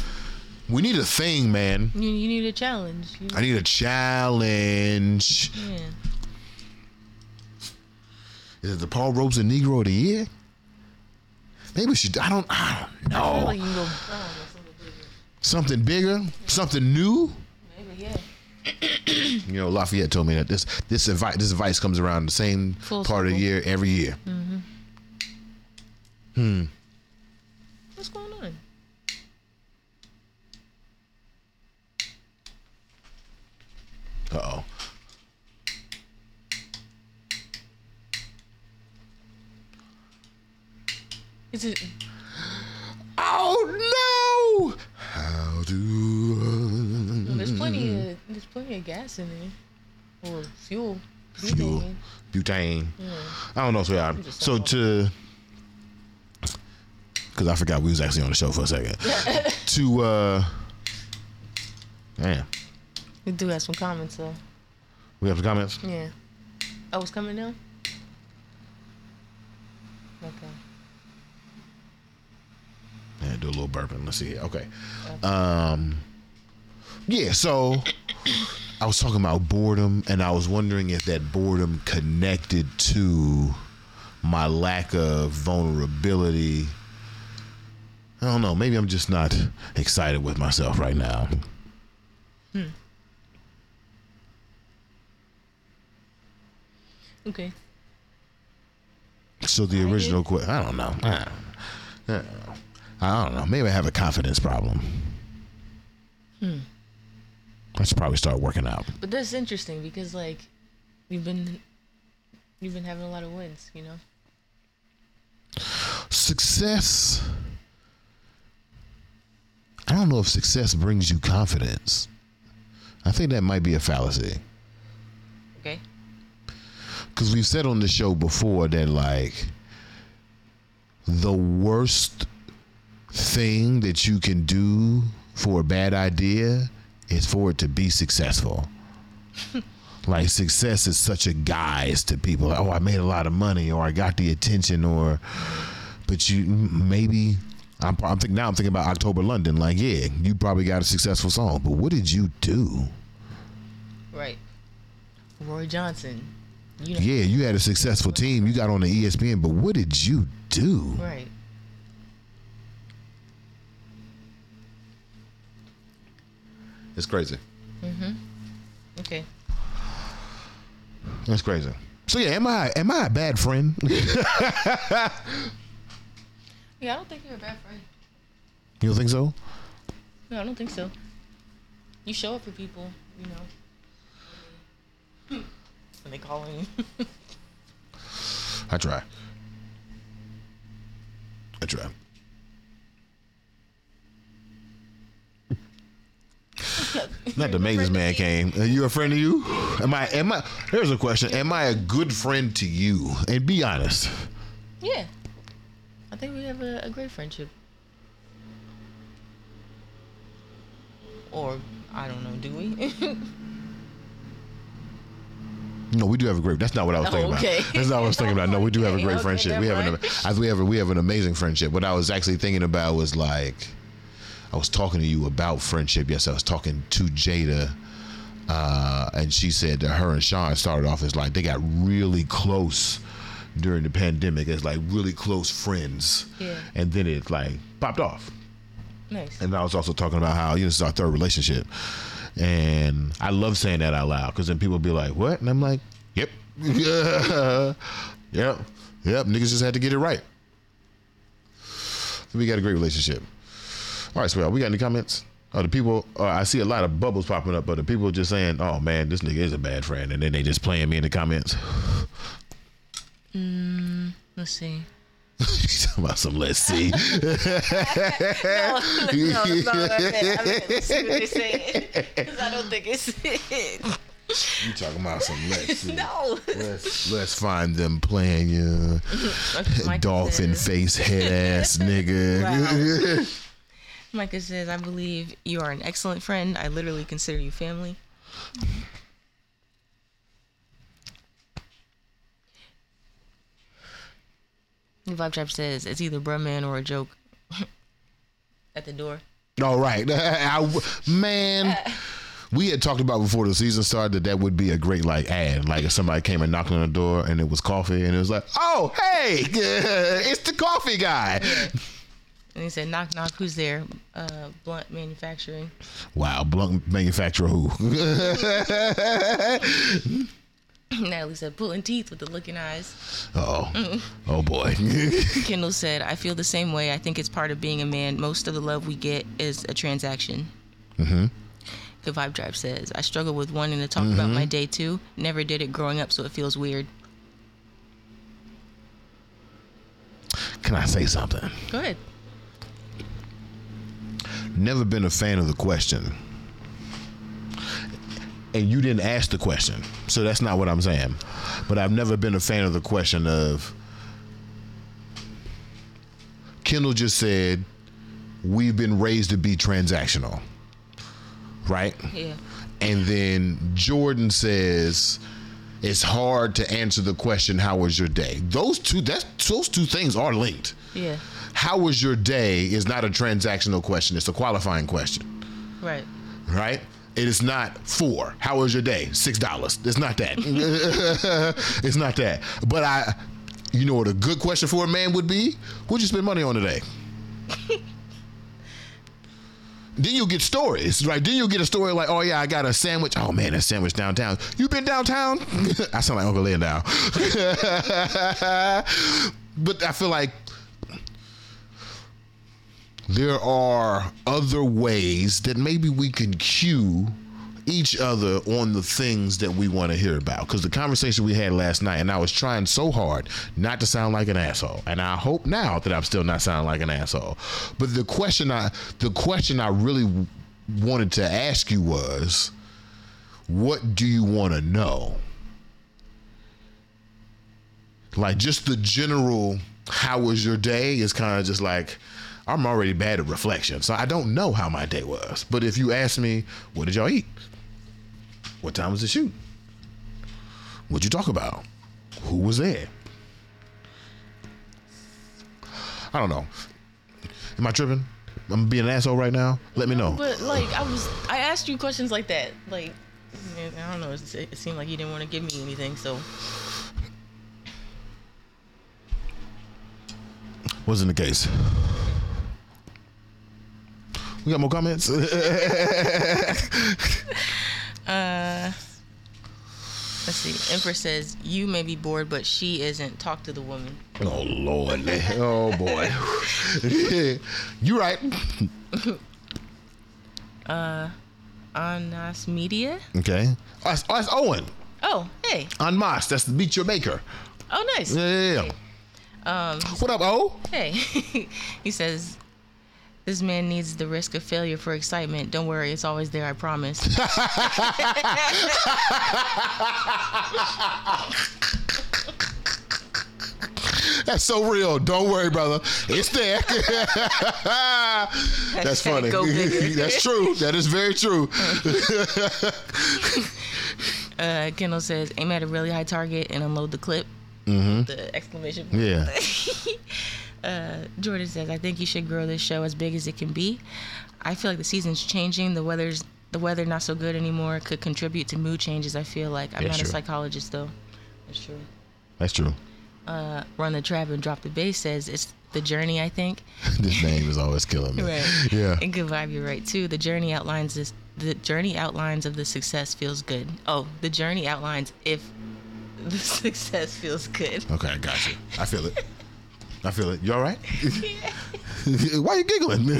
we need a thing, man. You, you need a challenge. I need a challenge. yeah. Is it the Paul Robeson Negro of the Year? Maybe we should. I don't. I don't I know. like you can go. Something bigger, something new. Maybe yeah. You know, Lafayette told me that this this advice this advice comes around the same Full part of the year every year. Mm-hmm. Hmm. What's going on? Uh oh. Is it? Oh no! How do Well, there's plenty of there's plenty of gas in there, or fuel. fuel butane? Yeah. I don't know. So yeah. So to because I forgot we was actually on the show for a second. to uh, damn, We do have some comments though. we have some comments. Yeah. Oh, it's coming now. Okay. Yeah, do a little burping. Let's see. Here. Okay. Um. Yeah. So I was talking about boredom, and I was wondering if that boredom connected to my lack of vulnerability. I don't know. Maybe I'm just not excited with myself right now. Hmm. Okay. So the original question, I don't know. I don't know. I don't know. I don't know. Maybe I have a confidence problem. Hmm. I should probably start working out. But that's interesting because like you've been you've been having a lot of wins, you know. Success. I don't know if success brings you confidence. I think that might be a fallacy. Okay. Because we've said on the show before that, like, the worst thing that you can do for a bad idea is for it to be successful. like, success is such a guise to people. Oh, I made a lot of money, or I got the attention, or, but you maybe. I'm, I'm thinking now. I'm thinking about October London. Like, yeah, you probably got a successful song, but what did you do? Right. Roy Johnson. You know. Yeah, you had a successful team. You got on the ESPN, but what did you do? Right. It's crazy. Mm Mhm. Okay. That's crazy. So yeah, am I am I a bad friend? Yeah, I don't think you're a bad friend. you don't think so? No, I don't think so. You show up for people, you know. When they call you. I try. I try. Not the maintenance man came. Are you a friend to you? Am I? Am I? Here's a question. Am I a good friend to you? And be honest. Yeah. I think we have a, a great friendship. Or I don't know, do we? No, we do have a great. That's not what I was Oh, thinking okay. about. That's not what I was thinking about. No, we do have a great okay, friendship. We have an. We have a, we have an amazing friendship. What I was actually thinking about was like, I was talking to you about friendship. Yes, I was talking to Jada, uh, and she said that her and Sean started off as like they got really close during the pandemic as like really close friends. Yeah. And then it like popped off. nice. And I was also talking about how you know this is our third relationship, and I love saying that out loud because then people be like, "What?" And I'm like, "Yep, yep, yep." Niggas just had to get it right. So We got a great relationship. All right, Swell. We got any comments? Oh, the people. Uh, I see a lot of bubbles popping up, but the people just saying, "Oh man, this nigga is a bad friend," and then they just playing me in the comments. Mm, let's see. you talking about some? Let's see. no, no, what I meant. I meant let's see what they're saying. Because I don't think it's it. You talking about some? Let's see. No. Let's let's find them playing you, dolphin says- face head ass nigga. Wow. Micah says, I believe you are an excellent friend. I literally consider you family. Vibe Trap says, it's either bruh man or a joke at the door. All right, I- man. We had talked about before the season started that that would be a great like ad, like if somebody came and knocked on the door and it was coffee and it was like, oh hey, it's the coffee guy. And he said, knock, knock, who's there? Uh, Blunt Manufacturing. Wow, blunt manufacturer who? Natalie said, pulling teeth with the looking eyes. oh, oh boy. Kendall said, I feel the same way. I think it's part of being a man. Most of the love we get is a transaction. mm-hmm. Good Vibe Tribe says, I struggle with wanting to talk about Mhm. my day too. Never did it growing up, so it feels weird. Can I say something? Go ahead. Never been a fan of the question. And you didn't ask the question. So that's not what I'm saying. But I've never been a fan of the question of Kendall just said, We've been raised to be transactional. Right? Yeah. And then Jordan says, it's hard to answer the question, how was your day? Those two that's those two things are linked. Yeah. How was your day is not a transactional question, it's a qualifying question, Right. right? It is not four. How was your day? Six dollars. It's not that. it's not that. But I you know what a good question for a man would be? What'd you spend money on today? then you'll get stories, right? Then you'll get a story like, oh yeah, I got a sandwich. Oh man, a sandwich downtown. You been downtown? I sound like Uncle Lynn now. but I feel like there are other ways that maybe we can cue each other on the things that we want to hear about. Because the conversation we had last night, and I was trying so hard not to sound like an asshole, and I hope now that I'm still not sounding like an asshole. But the question I, the question I really wanted to ask you was, what do you want to know? Like just the general, how was your day? Is kind of just like. I'm already bad at reflection, so I don't know how my day was. But if you ask me, what did y'all eat? What time was the shoot? What'd you talk about? Who was there? I don't know. Am I tripping? I'm being an asshole right now. Let me know. But like I was, I asked you questions like that. Like I don't know. It, it seemed like you didn't want to give me anything. So Wasn't the case. We got more comments. Uh, let's see. Empress says you may be bored, but she isn't. Talk to the woman. oh Lord. Oh boy. you right. Uh, Anas Media. Okay. That's, oh, that's Owen Oh, hey. on Moss. That's the Beat Your Maker. Oh, nice. Yeah, yeah, yeah. Um, What up, O? hey. he says This man needs the risk of failure for excitement. Don't worry, it's always there, I promise. That's so real. Don't worry, brother. It's there. That's funny. That's true. That is very true. Uh, Kendall says, aim at a really high target and unload the clip. hmm The exclamation point. Yeah. Uh, Jordan says, I think you should grow this show as big as it can be. I feel like the season's changing. The weather's the weather not so good anymore. Could contribute to mood changes. I feel like I'm not a psychologist though. That's true. That's true. Uh, Run the trap and drop the bass says it's the journey. I think. This name is always killing me. Right. Yeah. And good vibe. You're right too. The journey outlines this. The journey outlines of the success feels good. Oh, the journey outlines if the success feels good. Okay, I got you. I feel it. I feel it. You all right? Why are you giggling?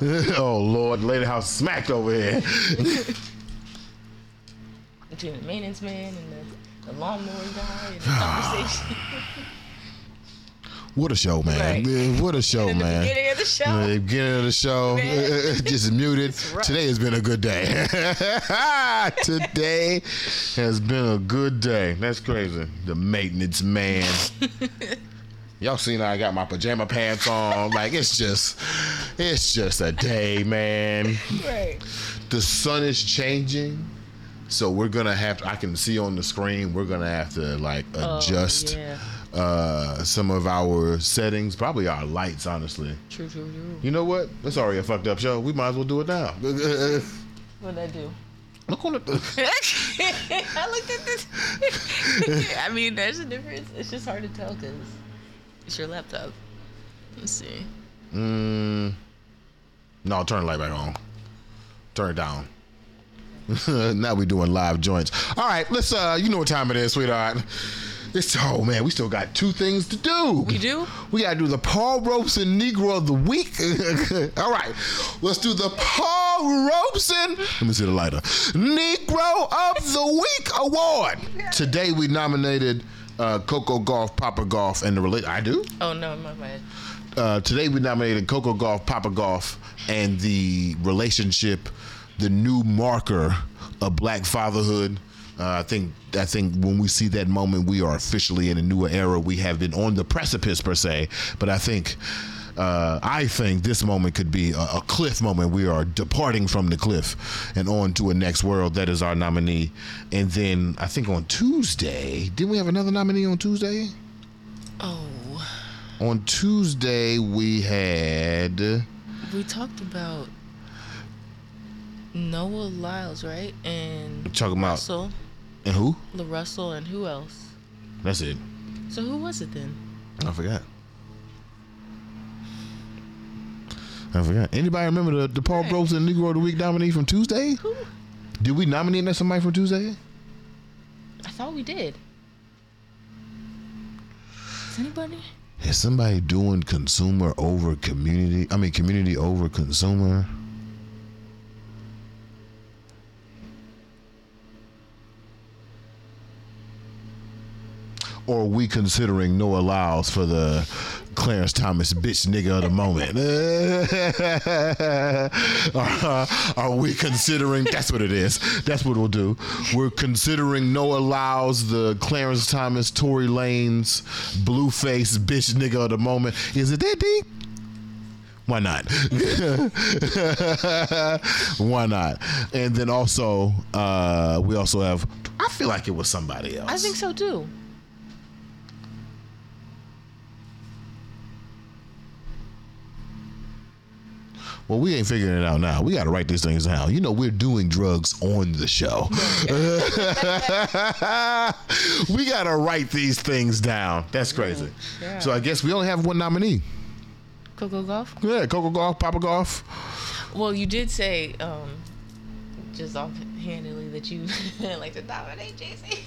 oh Lord, lady house smacked over here. Between the maintenance man and the, the lawnmower guy and the conversation. What a show, man! Right. What a show, In the man! beginning of the show. The beginning of the show, just muted. Today has been a good day. Today has been a good day. That's crazy. The maintenance man. Y'all seen I got my pajama pants on. Like it's just, it's just a day, man. right. The sun is changing. So we're gonna have to. I can see on the screen. We're gonna have to like oh, adjust Oh, yeah. Uh, some of our settings, probably our lights, honestly. True, true, true. You know what? It's already a fucked up show. We might as well do it now. What'd I do? Look on the. I looked at this. I mean, there's a difference. It's just hard to tell because it's your laptop. Let's see. Mm, no, turn the light back on. Turn it down. now we doing live joints. All right, let's. uh You know what time it is, sweetheart. It's oh man, we still got two things to do. We do? We gotta do the Paul Robeson Negro of the Week. All right, let's do the Paul Robeson. Let me see the lighter. Negro of the Week award. Today we nominated uh, Coco Gauff, Papa Gauff, and the relate. I do. Oh no, my bad. Uh, today we nominated Coco Gauff, Papa Gauff, and the relationship, the new marker of Black fatherhood. Uh, I think I think when we see that moment, we are officially in a newer era. We have been on the precipice per se, but I think. Uh, I think this moment could be a, a cliff moment. We are departing from the cliff and on to a next world. That is our nominee. And then I think on Tuesday, didn't we have another nominee on Tuesday? Oh, On Tuesday, we had. we talked about Noah Lyles, right? And Talking about- Russell, And who? the Russell, and who else? That's it. So who was it then? I forgot. I forgot. Anybody remember the, the Paul and Negro of the Week nominee from Tuesday? Who? Did we nominate that somebody from Tuesday? I thought we did. Is anybody? Is somebody doing consumer over community? I mean, community over consumer? Or are we considering Noah Lyles for the Clarence Thomas bitch nigga of the moment? are, are we considering? That's what it is. That's what we'll do. We're considering Noah Lyles the Clarence Thomas, Tory Lanez, Blueface bitch nigga of the moment. Is it that deep? Why not? Why not? And then also, uh, we also have. I feel like it was somebody else. I think so too. Well, we ain't figuring it out now. We got to write these things down. You know, we're doing drugs on the show. we got to write these things down. That's crazy. Yeah. So I guess we only have one nominee. Coco Gauff. Yeah, Coco Gauff, Papa Gauff. Well, you did say um, just offhandedly that you like to nominate Jeezy.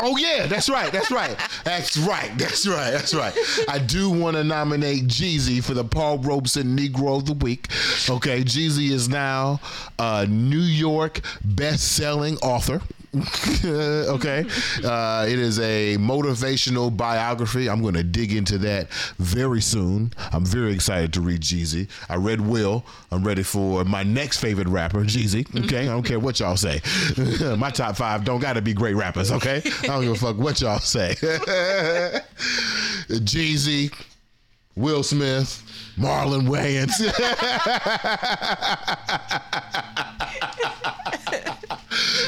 Oh yeah, that's right. That's right. That's right. That's right. That's right. I do want to nominate Jeezy for the Paul Robeson Negro of the Week. Okay, Jeezy is now a New York best-selling author. okay. Uh, it is a motivational biography. I'm going to dig into that very soon. I'm very excited to read Jeezy. I read Will. I'm ready for my next favorite rapper, Jeezy. Okay. I don't care what y'all say. my top five don't got to be great rappers. Okay. I don't give a fuck what y'all say. Jeezy, Will Smith, Marlon Wayans.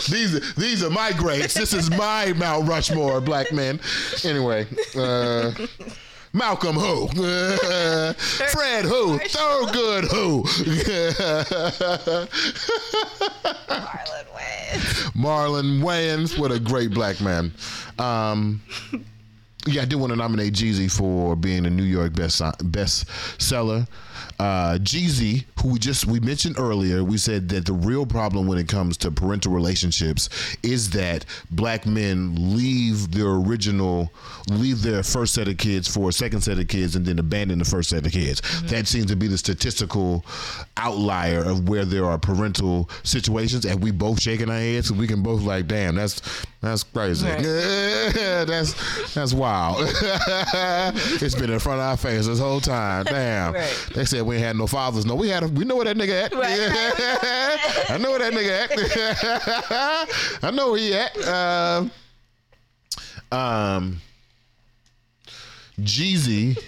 These these are my greats. This is my Mount Rushmore, black men. Anyway, uh, Malcolm who? Fred who? Thurgood who? Marlon Wayans. Marlon Wayans, what a great black man. Um, yeah, I did want to nominate Jeezy for being a New York best best seller. Uh, Jeezy, who we just we mentioned earlier, we said that the real problem when it comes to parental relationships is that black men leave their original, leave their first set of kids for a second set of kids, and then abandon the first set of kids. That seems to be the statistical outlier of where there are parental situations, and we both shaking our heads, and we can both like, damn, that's that's crazy. Right. that's that's wild. it's been in front of our face this whole time. Damn. Right. They said we ain't had no fathers. No, we had. A, we know where that nigga at. I know where that nigga at. I know where he at. Um, um, Jeezy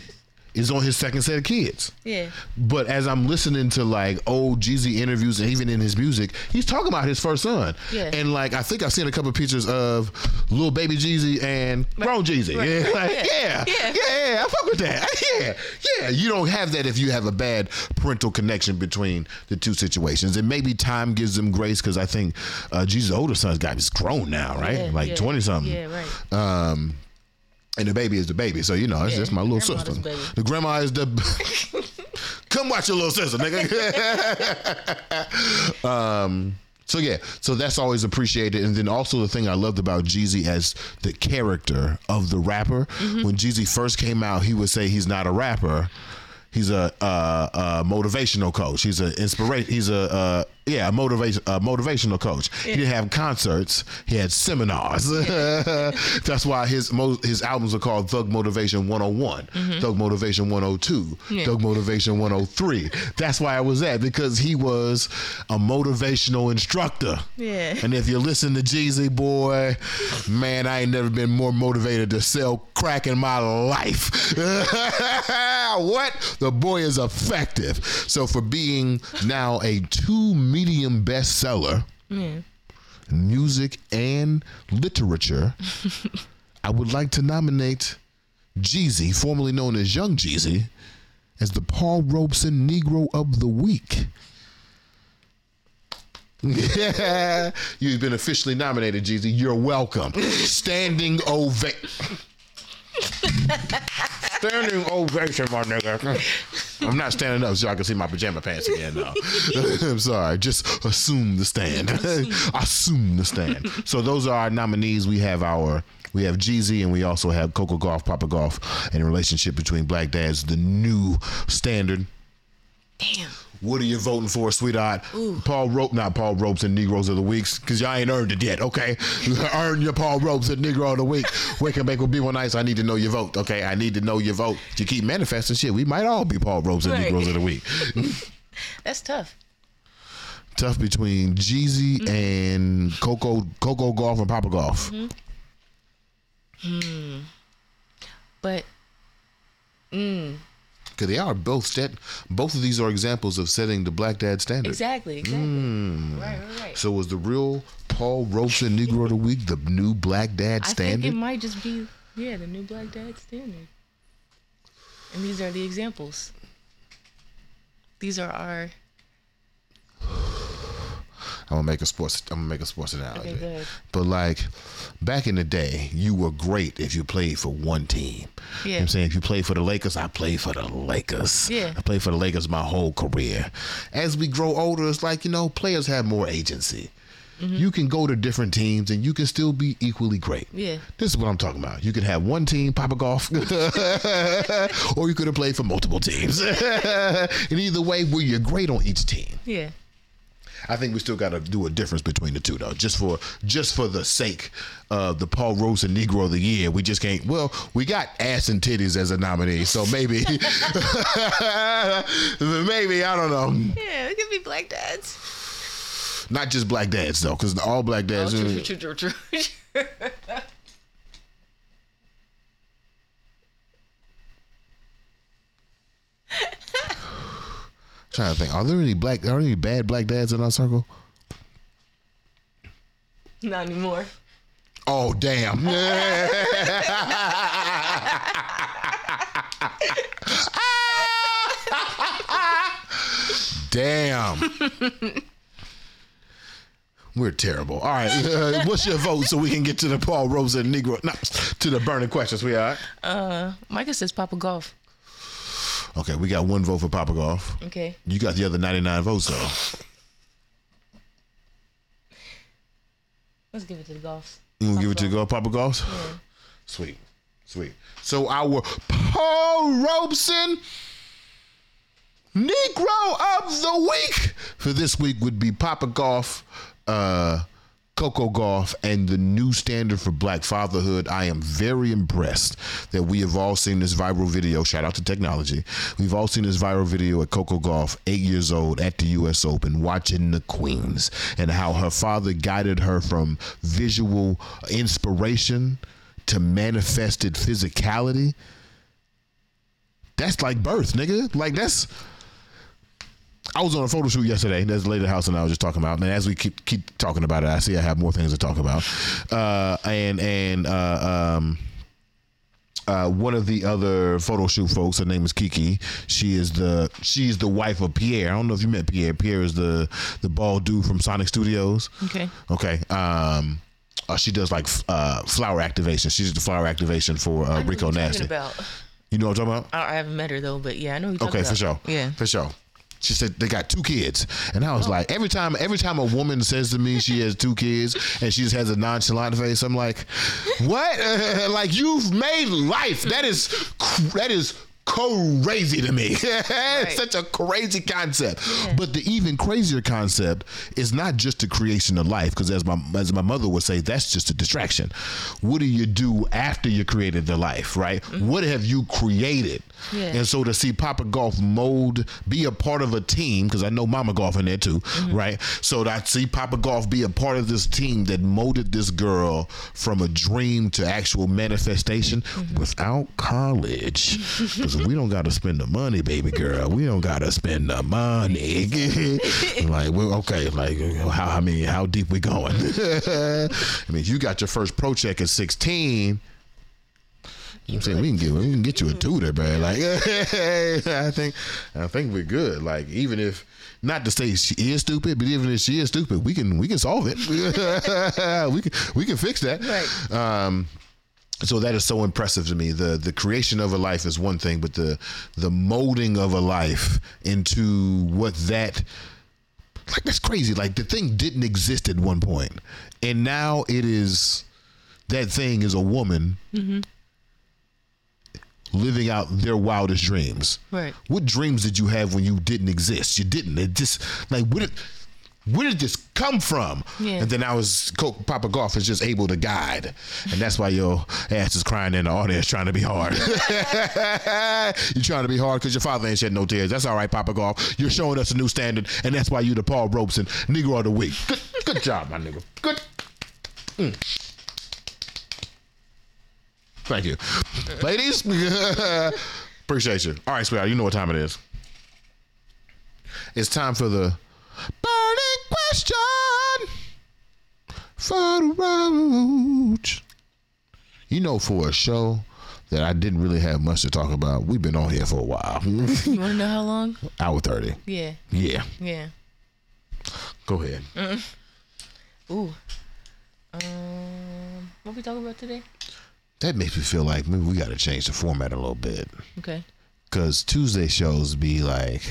is on his second set of kids. Yeah. But as I'm listening to like old Jeezy interviews and even in his music, he's talking about his first son. Yeah. And like I think I've seen a couple of pictures of little baby Jeezy and grown Jeezy. Right. Yeah, like, yeah. Yeah. Yeah. Yeah. I fuck with that. Yeah. Yeah. You don't have that if you have a bad parental connection between the two situations. And maybe time gives them grace because I think uh, Jeezy's older son's got he's grown now, right? Yeah, like twenty something. Yeah, right. Um, and the baby is the baby, so you know it's Yeah, just my little sister. The grandma is the. Come watch your little sister, nigga. um. So yeah, so that's always appreciated, and then also the thing I loved about Jeezy as the character of the rapper. Mm-hmm. When Jeezy first came out, he would say he's not a rapper. He's a, uh, a motivational coach. He's an inspiration. He's a uh, yeah, a motivation a motivational coach. He didn't have concerts. He had seminars. That's why his mo- his albums are called Thug Motivation 101, Thug Motivation 102, Mm-hmm. Yeah. Thug Motivation 103. That's why I was at because he was a motivational instructor. Yeah. And if you listen to Jeezy, boy, man, I ain't never been more motivated to sell crack in my life. what? The boy is effective. So for being now a two medium bestseller, music and literature, I would like to nominate Jeezy, formerly known as Young Jeezy, as the Paul Robeson Negro of the Week. Yeah, you've been officially nominated, Jeezy. You're welcome. Standing ovation. Standing ovation, my nigga. I'm not standing up so y'all can see my pajama pants again now. I'm sorry. Just assume the stand. assume the stand. So those are our nominees. We have our we have Jeezy and we also have Coco Gauff, Papa Gauff, and a relationship between black dads, the new standard. Damn. What are you voting for, sweetheart? Paul Rope, not Paul Ropes and Negroes of the Weeks, because y'all ain't earned it yet, okay? Earn your Paul Ropes and Negro of the Week. Wake and Bake will be one nice. I need to know your vote, okay? I need to know your vote. You keep manifesting shit. We might all be Paul Ropes and Right. Negroes of the Week. That's tough. Tough between Jeezy mm-hmm. and Coco, Coco Gauff and Papa Gauff. Mm-hmm. Hmm. But mm. Because they are both set. Both of these are examples of setting the black dad standard. exactly, exactly. Mm. Right, right, right. So was the real Paul Robeson Negro of the Week the new black dad standard? I think standard? it might just be yeah, the new black dad standard. And these are the examples. These are our I'm gonna make a sports. I'm gonna make a sports analogy. Okay. But like back in the day, you were great if you played for one team. You know what Yeah. I'm saying if you played for the Lakers, I played for the Lakers. Yeah. I played for the Lakers my whole career. As we grow older, it's like you know players have more agency. Mm-hmm. You can go to different teams and you can still be equally great. Yeah. This is what I'm talking about. You could have one team, Papa Gauff, or you could have played for multiple teams. and either way, well, you're great on each team. yeah. I think we still got to do a difference between the two, though. Just for just for the sake of the Paul Robeson Negro of the Year, we just can't. Well, we got ass and titties as a nominee, so maybe, maybe I don't know. Yeah, it could be black dads. Not just black dads though, because all black Oh, dads. Eh. true, true, true, true, true. Trying to think, are there any black? Are there any bad black dads in our circle? Not anymore. Oh damn! damn. We're terrible. All right, uh, what's your vote so we can get to the Paul Robeson Negro, no, to the burning questions? We all right? Uh, Micah says Papa Gauff. Okay, we got one vote for Papa Gauff. Okay. You got the other ninety nine votes though. Let's give it to the Gauffs. You gonna give it to go Papa Gauff? Sweet, sweet. So our Paul Robeson Negro of the Week for this week would be Papa Gauff, uh, Coco Gauff, and the new standard for Black fatherhood. I am very impressed that we have all seen this viral video. Shout out to technology. We've all seen this viral video at Coco Gauff, eight years old at the U.S. Open, watching the Queens and how her father guided her from visual inspiration to manifested physicality. That's like birth, nigga. Like that's. I was on a photo shoot yesterday. That's the lady house, and I was just talking about. And as we keep keep talking about it, I see I have more things to talk about. Uh, and and uh, um, uh, one of the other photo shoot folks, her name is Kiki. She is the she's the wife of Pierre. I don't know if you met Pierre. Pierre is the the bald dude from Sonic Studios. Okay. Okay. Um, uh, she does like f- uh, flower activation. She's the flower activation for uh, Rico Nasty. About. You know what I'm talking about? I, I haven't met her though, but yeah, I know. Okay, talking for about. sure. Yeah. for sure. She said they got two kids, and I was oh. like, every time, every time a woman says to me she has two kids, and she just has a nonchalant face, I'm like, what? like you've made life. That is, that is crazy to me. it's such a crazy concept. But the even crazier concept is not just the creation of life, because as my as my mother would say, that's just a distraction. What do you do after you created the life, right? Mm-hmm. What have you created? Yeah. And so to see Papa Gauff mold, be a part of a team, because I know Mama Gauff in there too, mm-hmm. right? So to see Papa Gauff be a part of this team that molded this girl from a dream to actual manifestation mm-hmm. without college. Because we don't got to spend the money, baby girl. We don't got to spend the money. like, well, okay, like how I mean, how deep we going? I mean, you got your first pro check at 16. I'm saying we can get we can get you a tutor, man. Like I think I think we're good. Like even if not to say she is stupid, but even if she is stupid, we can we can solve it. we can we can fix that. Right. Um so that is so impressive to me. The the creation of a life is one thing, but the the molding of a life into what that like that's crazy. Like the thing didn't exist at one point, and now it is. That thing is a woman Mm-hmm. living out their wildest dreams. Right. What dreams did you have when you didn't exist? You didn't. It just like where did where did this come from? Yeah. And then I was Coke Papa Gauff is just able to guide, and that's why your ass is crying in the audience trying to be hard. You're trying to be hard because your father ain't shed no tears. That's all right, Papa Gauff. You're showing us a new standard, and that's why you the Paul Robeson Negro of the Week. Good, good job, my nigga. Good. Mm. Thank you, ladies. Appreciate you. All right, sweetheart. You know what time it is. It's time for the burning question for the roach. You know, for a show that I didn't really have much to talk about, we've been on here for a while. You want to know how long? Hour thirty. Yeah. Yeah. Yeah. Go ahead. Mm. Ooh. Um, what we talking about today? That makes me feel like maybe we got to change the format a little bit. Okay. Cause Tuesday shows be like,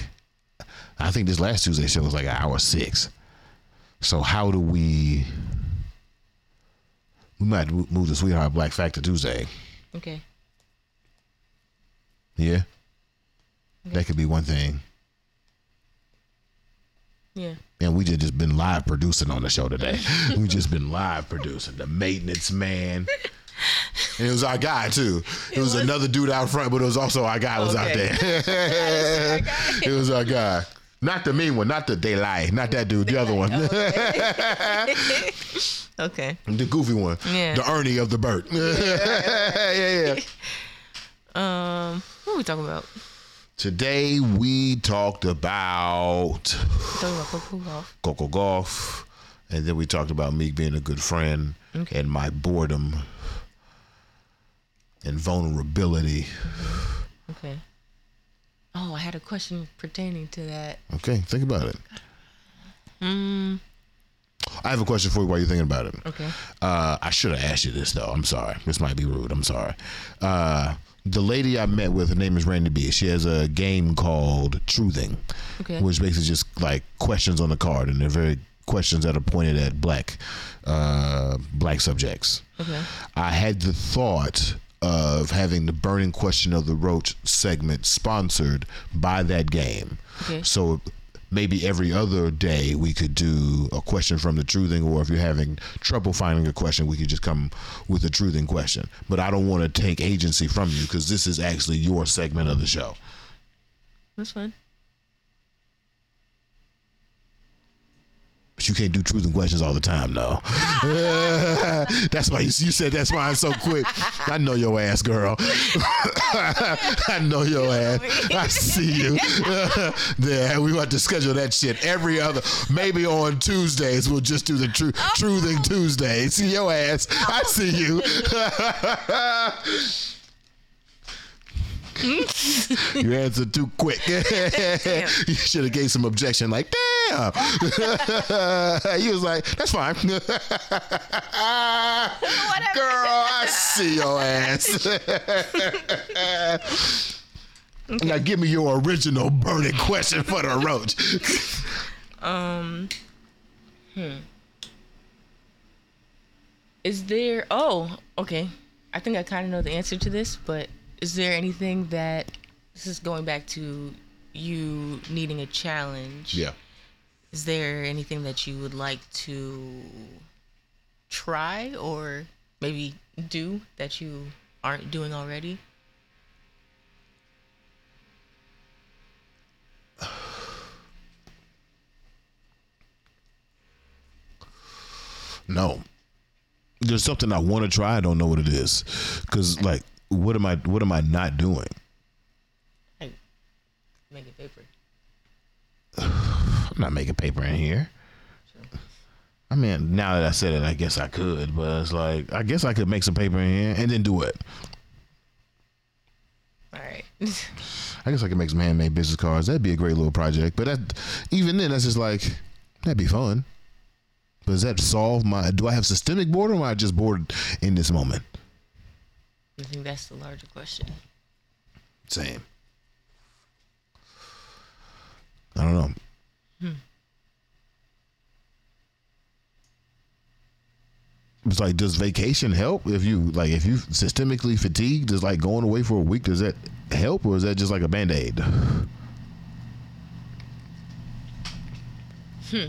I think this last Tuesday show was like an hour six. So how do we? We might move the Sweetheart Black Factor to Tuesday. Okay. Yeah, that could be one thing. Yeah. And we just just been live producing on the show today. we just been live producing. The maintenance man. And it was our guy too. It, was, another dude out front, but it was also our guy was out there. it was our guy. Not the mean one, not the they lie, not that dude, the other one. Okay. the goofy one. Yeah. The Ernie of the Burt. yeah, yeah. Um, what are we talking about? Today we talked about Talking about Coco Gauff. Coco Gauff, and then we talked about me being a good friend Okay. and my boredom and vulnerability. Okay. Oh, I had a question pertaining to that. Okay, think about it. Hmm. I have a question for you while you're thinking about it. Okay. Uh, I should have asked you this though. I'm sorry. This might be rude. I'm sorry. Uh, the lady I met with, her name is Randy B. She has a game called Truthing, Okay. which basically just like questions on the card, and they're very questions that are pointed at black, uh, black subjects. Okay. I had the thought of having the burning question of the roach segment sponsored by that game. Okay. So maybe every other day we could do a question from the truthing, or if you're having trouble finding a question, we could just come with a truthing question. But I don't want to take agency from you because this is actually your segment of the show. That's fine. But you can't do truth and questions all the time, no. that's why you, you said that's why I'm so quick. I know your ass, girl. I know your ass. I see you. yeah, we want to schedule that shit every other. Maybe on Tuesdays we'll just do the tru- oh. truthing Tuesdays. See your ass. I see you. You answered too quick. you should have gave some objection, like, damn. he was like, that's fine. Girl, I see your ass. Now give me your original burning question for the roach. Um. Hmm. Is there? Oh, okay. I think I kind of know the answer to this, but is there anything that this is going back to you needing a challenge? Yeah. Is there anything that you would like to try or maybe do that you aren't doing already? No. There's something I want to try. I don't know what it is. Cause like, what am I? What am I not doing? Like making paper. I'm not making paper in here. I mean, now that I said it, I guess I could, but it's like I guess I could make some paper in here and then do it. All right. I guess I could make some handmade business cards. That'd be a great little project. But that, even then, that's just like that'd be fun. But does that solve my? Do I have systemic boredom, or am I just bored in this moment? I think that's the larger question. Same. I don't know. Hmm. It's like, does vacation help if you like if you systemically fatigued? Does like going away for a week does that help, or is that just like a band aid? Hmm.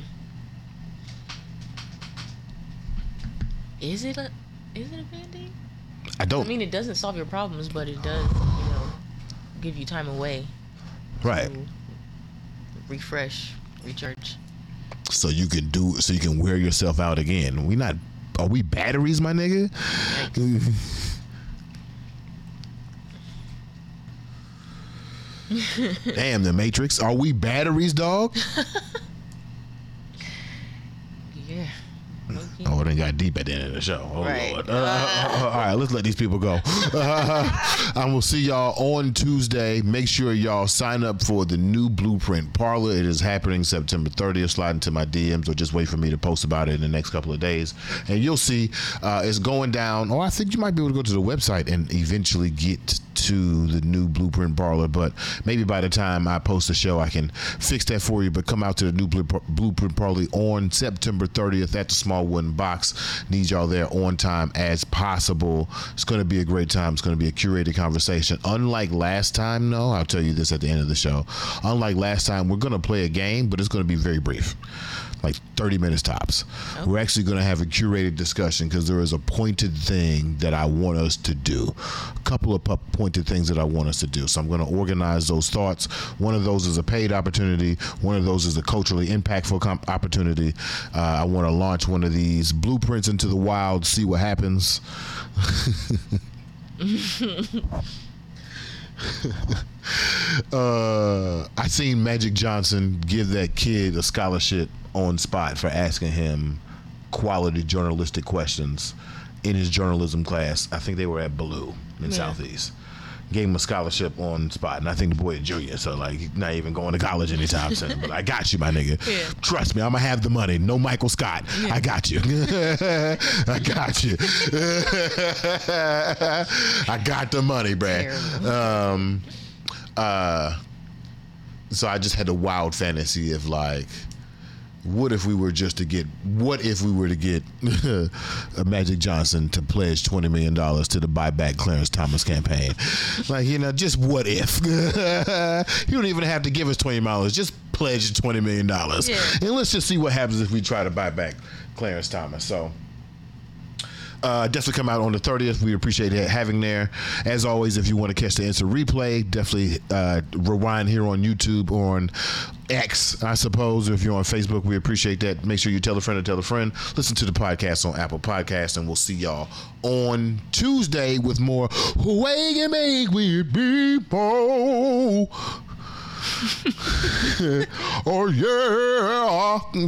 Is it a is it a band-aid? I don't. I mean, it doesn't solve your problems, but it does, you know, give you time away, right. refresh, recharge. So you can do. So you can wear yourself out again. We not. Are we batteries, my nigga? Damn, the Matrix. Are we batteries, dog? Yeah. Oh, it done got deep at the end of the show. Oh, Right. Lord. Uh, all right, let's let these people go. I will see y'all on Tuesday. Make sure y'all sign up for the new Blueprint Parlor. It is happening September 30th. Slide into my DMs or just wait for me to post about it in the next couple of days. And you'll see uh, it's going down. Or I think you might be able to go to the website and eventually get to the new Blueprint Parlor. But maybe by the time I post the show, I can fix that for you. But come out to the new Blueprint Parlor on September 30th at the Small Wooden Box. Need y'all there on time as possible. It's going to be a great time. It's going to be a curated conversation. Unlike last time, no, I'll tell you this at the end of the show. Unlike last time, we're going to play a game, but it's going to be very brief like 30 minutes tops. We're actually going to have a curated discussion because there is a pointed thing that I want us to do. A couple of pointed things that I want us to do. So I'm going to organize those thoughts. One of those is a paid opportunity, one of those is a culturally impactful com- opportunity. Uh, I want to launch one of these blueprints into the wild, see what happens. uh, I seen Magic Johnson give that kid a scholarship on spot for asking him quality journalistic questions in his journalism class. I think they were at Ballou in Yeah. Southeast. Gave him a scholarship on spot, and I think the boy a junior, so like not even going to college anytime soon. But I got you, my nigga. Yeah. Trust me, I'm gonna have the money. No Michael Scott. I got you. I got you. I got the money, bruh. Um, uh, so I just had a wild fantasy of like, what if we were just to get? What if we were to get a Magic Johnson to pledge twenty million dollars to the buyback Clarence Thomas campaign? like you know, just what if? you don't even have to give us twenty dollars. Just pledge twenty million dollars, Yeah. and let's just see what happens if we try to buy back Clarence Thomas. So. Uh, definitely come out on the 30th. We appreciate having there. As always, if you want to catch the instant replay, definitely uh, rewind here on YouTube or on X, I suppose. If you're on Facebook, we appreciate that. Make sure you tell a friend to tell a friend. Listen to the podcast on Apple Podcasts, and we'll see y'all on Tuesday with more Way You Make with People. oh yeah!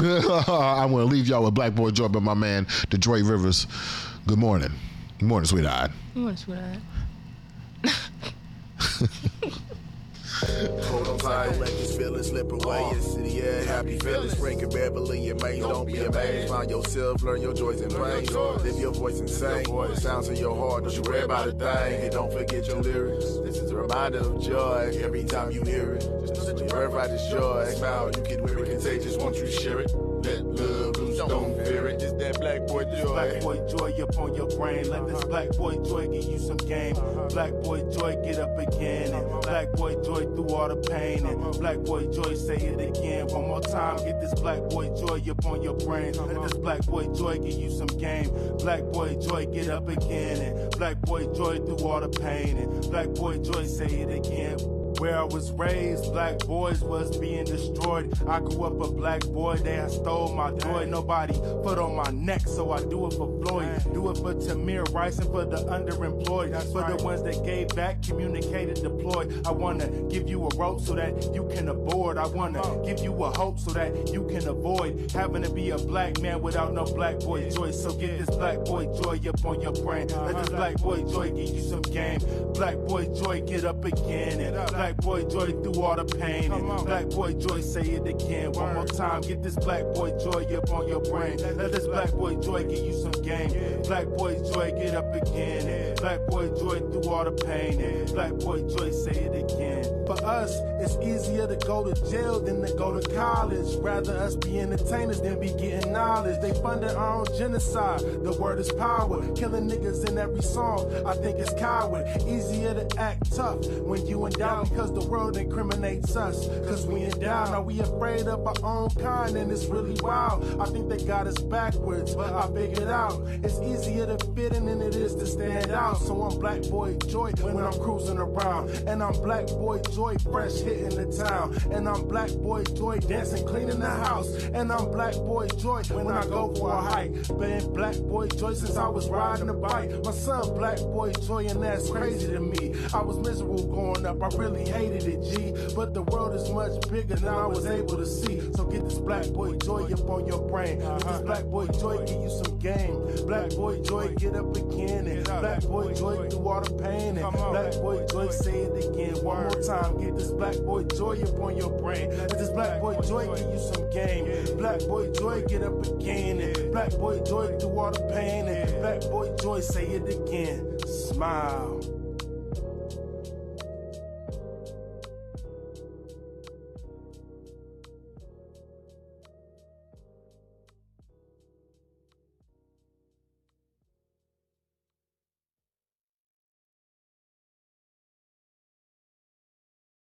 I'm gonna leave y'all with Black Boy Joy by my man Detroit Rivers. Good morning. Good morning, sweetheart. What, sweetheart? Hold on tight, don't let these feelings slip away. Oh. Your city, yeah, happy feelings. And Beverly and Maine, don't be amazed. Find yourself, learn your joys and pains. Live your voice insane. The sounds in your heart, don't you worry about a thing. And don't forget your lyrics. This is a reminder of joy every time you hear it. Birthright is joy. Smile, you can wear it contagious once you share it. Let love loose, don't fear it. It's that black boy. Black boy joy up on your brain. Let this black boy joy give you some game. Black boy joy get up again. And black boy joy through all the pain. And black boy joy say it again. One more time. Get this black boy joy up on your brain. Let this black boy joy give you some game. Black boy joy get up again. And black boy joy through all the pain. And black boy joy say it again. Where I was raised, black boys was being destroyed. I grew up a black boy, they had stole my joy. Nobody put on my neck, so I do it for Floyd. Do it for Tamir Rice and for the underemployed. That's for the ones that gave back, communicated, deployed. I wanna give you a rope so that you can aboard. I wanna oh. give you a hope so that you can avoid having to be a black man without no black boy joy. So get this black boy joy up on your brain. Let this uh-huh. black boy joy give you some game. Black boy joy get up again and black boy joy through all the pain. Black boy joy say it again one more time. Get this black boy joy up on your brain. Let this black boy joy give you some game. Black boy joy get up again. Black boy joy through all the pain. Black boy joy say it again. For us, it's easier to go to jail than to go to college. Rather us be entertainers than be getting knowledge. They funded our own genocide. The word is power. Killing niggas in every song. I think it's coward. Easier to act tough when you in doubt because the world incriminates us. Cause we in doubt. Are we afraid of our own kind? And it's really wild. I think they got us backwards, but I figured out it's easier to fit in than it is to stand out. So I'm Black Boy Joy when I'm cruising around. And I'm Black Boy Joy fresh hitting the town. And I'm Black Boy Joy dancing, cleaning the house. And I'm Black Boy Joy when I go for a hike. Been Black Boy Joy since I was riding a bike. My son Black Boy Joy, and that's crazy to me. I was miserable growing up, I really hated it, G. But the world is much bigger than I was able to see. So get this Black Boy Joy up on your brain. This Black Boy Joy give you some game. Black Boy Joy get up again. And Black Boy Joy through all the pain. And Black Boy Joy say it again one more time. Get this Black Boy Joy up on your brain. Let this Black Boy Joy give you some game. Black Boy Joy get up again. And Black Boy Joy through all the pain. And Black Boy Joy say it again. Smile.